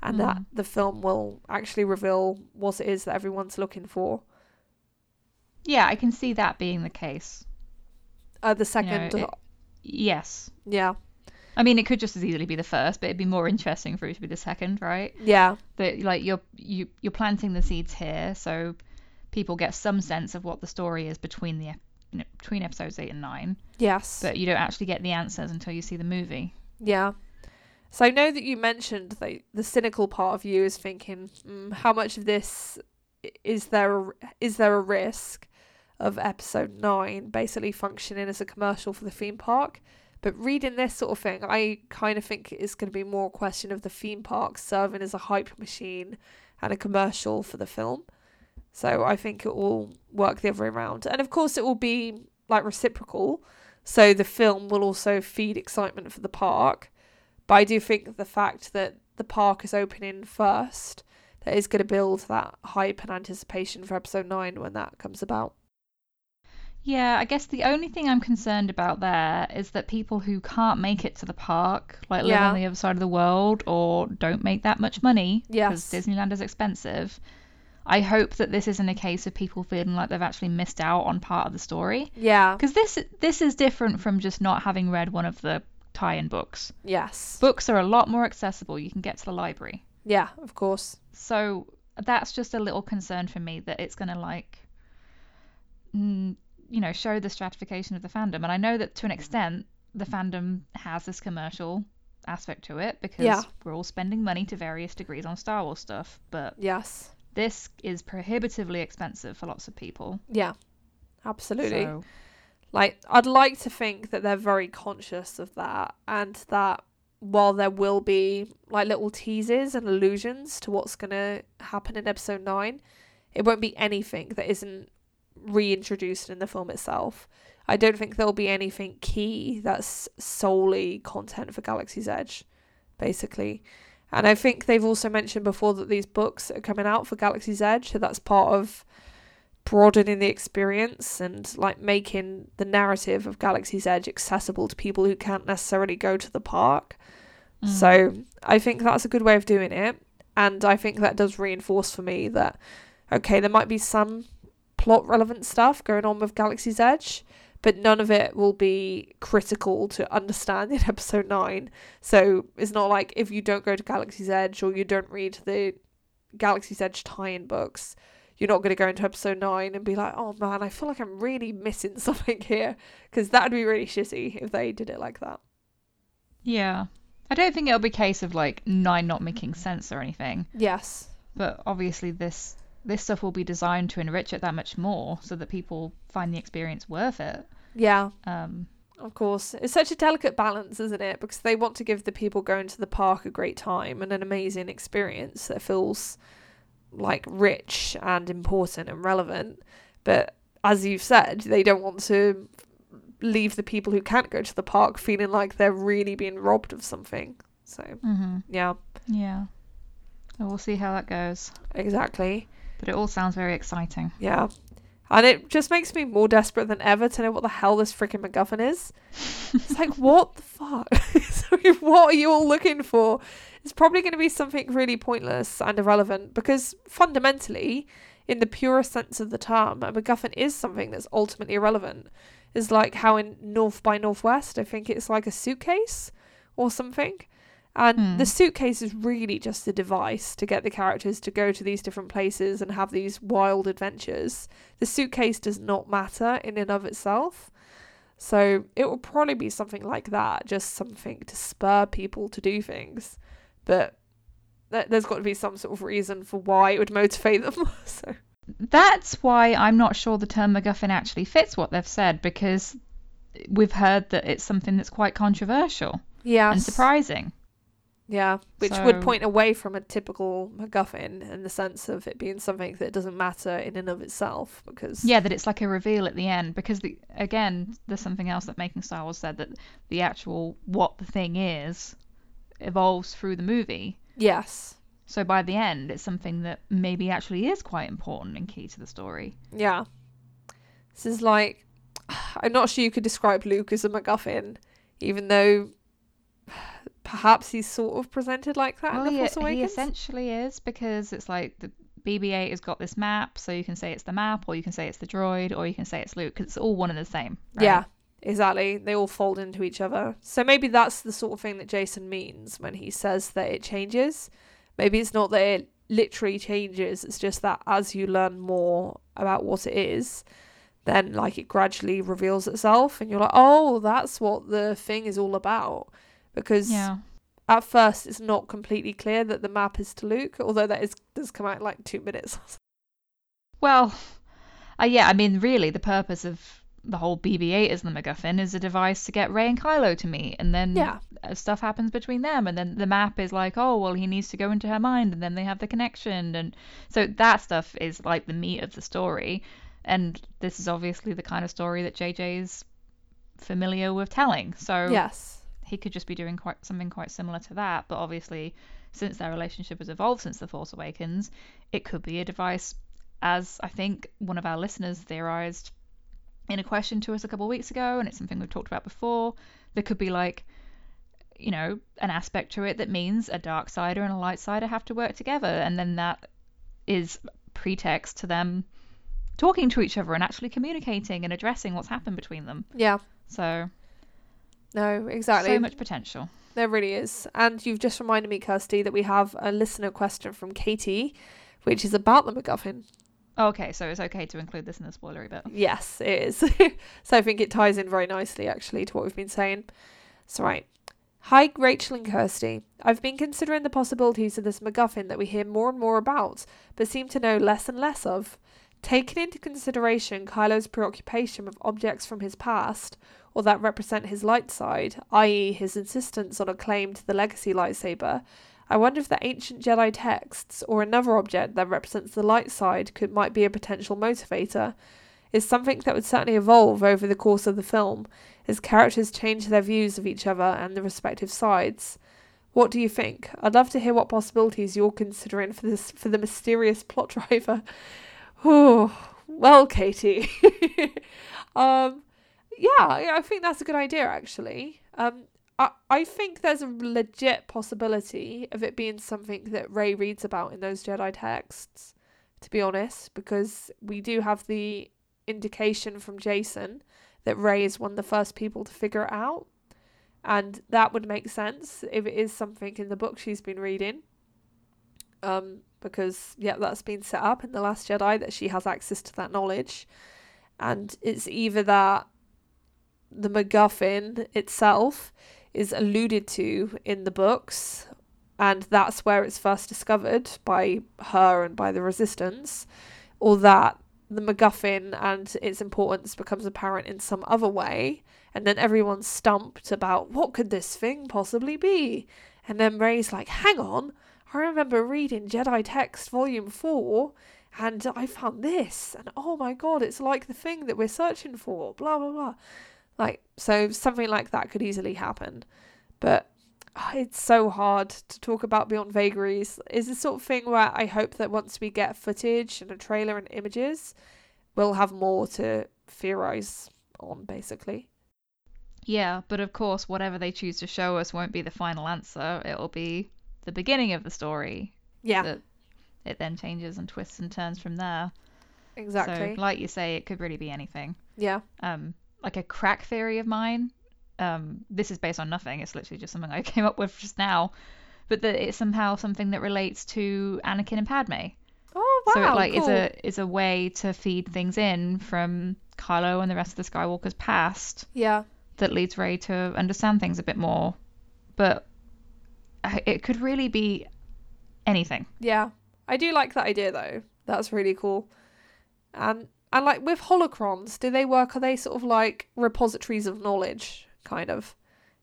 And mm. that the film will actually reveal what it is that everyone's looking for. Yeah, I can see that being the case. Uh, the second. You know, it, yes. Yeah. I mean, it could just as easily be the first, but it'd be more interesting for it to be the second, right? Yeah. That like you're you you're planting the seeds here, so people get some sense of what the story is between the you know, between episodes eight and nine. Yes. But you don't actually get the answers until you see the movie. Yeah. So I know that you mentioned that the cynical part of you is thinking, mm, how much of this is there? Is there a risk of episode nine basically functioning as a commercial for the theme park? But reading this sort of thing, I kind of think it's going to be more a question of the theme park serving as a hype machine and a commercial for the film. So I think it will work the other way around. And of course, it will be like reciprocal. So the film will also feed excitement for the park. But I do think the fact that the park is opening first, that is going to build that hype and anticipation for episode 9 when that comes about. Yeah, I guess the only thing I'm concerned about there is that people who can't make it to the park, like live Yeah. on the other side of the world or don't make that much money because Yes. Disneyland is expensive. I hope that this isn't a case of people feeling like they've actually missed out on part of the story Yeah. because this this is different from just not having read one of the tie-in books. Yes. Books are a lot more accessible. You can get to the library. Yeah, of course. So that's just a little concern for me that it's going to like, you know, show the stratification of the fandom. And I know that to an extent, the fandom has this commercial aspect to it because Yeah. we're all spending money to various degrees on Star Wars stuff. But Yes. this is prohibitively expensive for lots of people. Yeah. Absolutely. So, Like, I'd like to think that they're very conscious of that and that while there will be like little teases and allusions to what's going to happen in episode 9, it won't be anything that isn't reintroduced in the film itself. I don't think there'll be anything key that's solely content for Galaxy's Edge, basically. And I think they've also mentioned before that these books are coming out for Galaxy's Edge, so that's part of broadening the experience and like making the narrative of Galaxy's Edge accessible to people who can't necessarily go to the park. mm. So I think that's a good way of doing it. And I think that does reinforce for me that, okay, there might be some plot relevant stuff going on with Galaxy's Edge, but none of it will be critical to understand in episode 9. So it's not like if you don't go to Galaxy's Edge or you don't read the Galaxy's Edge tie in books, you're not going to go into episode 9 and be like, oh man, I feel like I'm really missing something here. Because that would be really shitty if they did it like that. yeah. I don't think it'll be a case of like nine not making sense or anything. Yes. but obviously this this stuff will be designed to enrich it that much more so that people find the experience worth it Yeah. um Of course. It's such a delicate balance, isn't it? Because they want to give the people going to the park a great time and an amazing experience that feels like rich and important and relevant. But as you've said, they don't want to leave the people who can't go to the park feeling like they're really being robbed of something. So, mhm, yeah, yeah and we'll see how that goes exactly. but it all sounds very exciting Yeah. And it just makes me more desperate than ever to know what the hell this freaking MacGuffin is. It's like, what the fuck? Sorry, what are you all looking for? It's probably going to be something really pointless and irrelevant because fundamentally, in the purest sense of the term, a MacGuffin is something that's ultimately irrelevant. It's like how in North by Northwest, I think it's like a suitcase or something. And Hmm. the suitcase is really just a device to get the characters to go to these different places and have these wild adventures. The suitcase does not matter in and of itself. So it will probably be something like that, just something to spur people to do things. But th- there's got to be some sort of reason for why it would motivate them. so that's why i'm not sure the term macguffin actually fits what they've said because we've heard that it's something that's quite controversial yeah, and surprising yeah, which would point away from a typical MacGuffin in the sense of it being something that doesn't matter in and of itself. Because yeah that it's like a reveal at the end because the again there's something else that making star wars said that the actual what the thing is evolves through the movie yes, So by the end, it's something that maybe actually is quite important and key to the story. Yeah. This is like I'm not sure you could describe Luke as a MacGuffin, even though perhaps he's sort of presented like that well, in he, The Force he Awakens. essentially is because it's like the BB-8 has got this map, so you can say it's the map, or you can say it's the droid, or you can say it's Luke, 'cause it's all one and the same. right? Yeah, exactly. They all fold into each other. So maybe that's the sort of thing that Jason means when he says that it changes. Maybe it's not that it literally changes, it's just that as you learn more about what it is, then like it gradually reveals itself and you're like, "Oh, that's what the thing is all about." Because Yeah. at first it's not completely clear that the map is to Luke, although that is does come out in like 2 minutes. Well, uh, yeah. I mean, really, the purpose of the whole BB-8 is the MacGuffin is a device to get Rey and Kylo to meet, and then yeah. Uh, stuff happens between them, and then the map is like, oh well, he needs to go into her mind, and then they have the connection, and so that stuff is like the meat of the story, and this is obviously the kind of story that JJ is familiar with telling. So yes, he could just be doing quite something quite similar to that, but obviously, since their relationship has evolved since the Force Awakens, it could be a device, as I think one of our listeners theorized in a question to us a couple of weeks ago, and it's something we've talked about before. There could be like, you know, an aspect to it that means a dark sider and a light sider have to work together, and then that is pretext to them talking to each other and actually communicating and addressing what's happened between them. Yeah. So. No, exactly. So much potential. There really is. And you've just reminded me, Kirsty, that we have a listener question from Katie, which is about the MacGuffin. Okay, so it's okay to include this in the spoilery bit. Yes, it is. so I think it ties in very nicely, actually, to what we've been saying. So, right. Hi, Rachel and Kirsty. I've been considering the possibilities of this MacGuffin that we hear more and more about, but seem to know less and less of. Taking into consideration Kylo's preoccupation with objects from his past, or that represent his light side, i.e., his insistence on a claim to the legacy lightsaber, I wonder if the ancient Jedi texts or another object that represents the light side could might be a potential motivator. Is something that would certainly evolve over the course of the film as characters change their views of each other and the respective sides. What do you think? I'd love to hear what possibilities you're considering for this for the mysterious plot driver. Oh, well, Katie. um, yeah, I think that's a good idea actually. Um, I, think there's a legit possibility of it being something that Rey reads about in those Jedi texts, to be honest, because we do have the indication from Jason that Rey is one of the first people to figure it out. And that would make sense if it is something in the book she's been reading. Um, because yeah, that's been set up in the Last Jedi that she has access to that knowledge, and it's either that the MacGuffin itself is alluded to in the books, and that's where it's first discovered by her and by the Resistance, or that the MacGuffin and its importance becomes apparent in some other way, and then everyone's stumped about what could this thing possibly be, and then Rey's like, "Hang on." I remember reading Jedi Text Volume 4 and I found this, and oh my god, it's like the thing that we're searching for, blah blah blah. Like, so something like that could easily happen. But oh, it's so hard to talk about beyond vagaries. Is the sort of thing where I hope that once we get footage and a trailer and images, we'll have more to theorize on, basically. Yeah, but of course, whatever they choose to show us won't be the final answer. It'll be the beginning of the story. Yeah. That it then changes and twists and turns from there. Exactly. So, like you say, it could really be anything. Yeah. Um, like a crack theory of mine. Um, this is based on nothing. It's literally just something I came up with just now, but that it's somehow something that relates to Anakin and Padme. Oh wow! So it like cool. is a is a way to feed things in from Kylo and the rest of the Skywalker's past. Yeah. That leads Rey to understand things a bit more, but it could really be anything. Yeah, I do like that idea though. That's really cool. And and like with holocrons, do they work? Are they sort of like repositories of knowledge, kind of?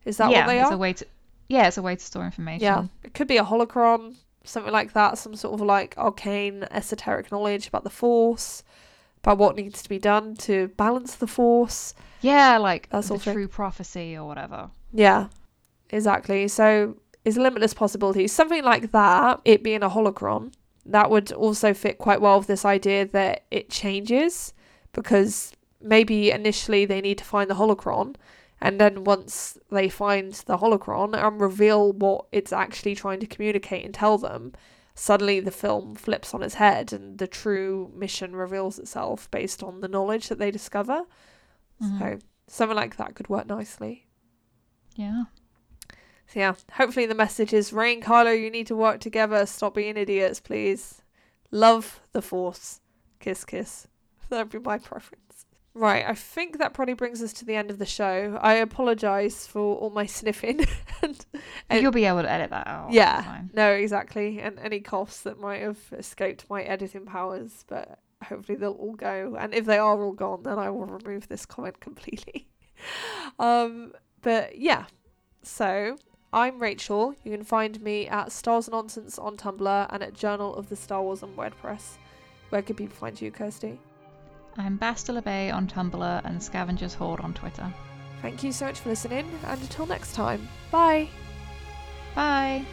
Is that yeah, what they it's are? a way to yeah, it's a way to store information. Yeah, it could be a holocron, something like that. Some sort of like arcane, esoteric knowledge about the Force, about what needs to be done to balance the Force. Yeah, like that's the sort of thing. true prophecy or whatever. Yeah, exactly. So it's limitless possibilities. Something like that, it being a holocron, that would also fit quite well with this idea that it changes because maybe initially they need to find the holocron and then once they find the holocron and reveal what it's actually trying to communicate and tell them suddenly the film flips on its head and the true mission reveals itself based on the knowledge that they discover Mhm. so something like that could work nicely Yeah. So yeah, hopefully the message is Rey and Kylo, you need to work together. Stop being idiots, please. Love the force. Kiss, kiss. That'd be my preference. Right, I think that probably brings us to the end of the show. I apologise for all my sniffing and, and You'll be able to edit that out. yeah, no, exactly, and any coughs that might have escaped my editing powers. But hopefully they'll all go. And if they are all gone, then I will remove this comment completely. um, but yeah, so I'm Rachel. You can find me at Stars Nonsense on Tumblr and at Journal of the Star Wars on WordPress. Where can people find you, Kirsty? I'm Bastila Bay on Tumblr and Scavengers Hoard on Twitter. Thank you so much for listening, and until next time, Bye. bye!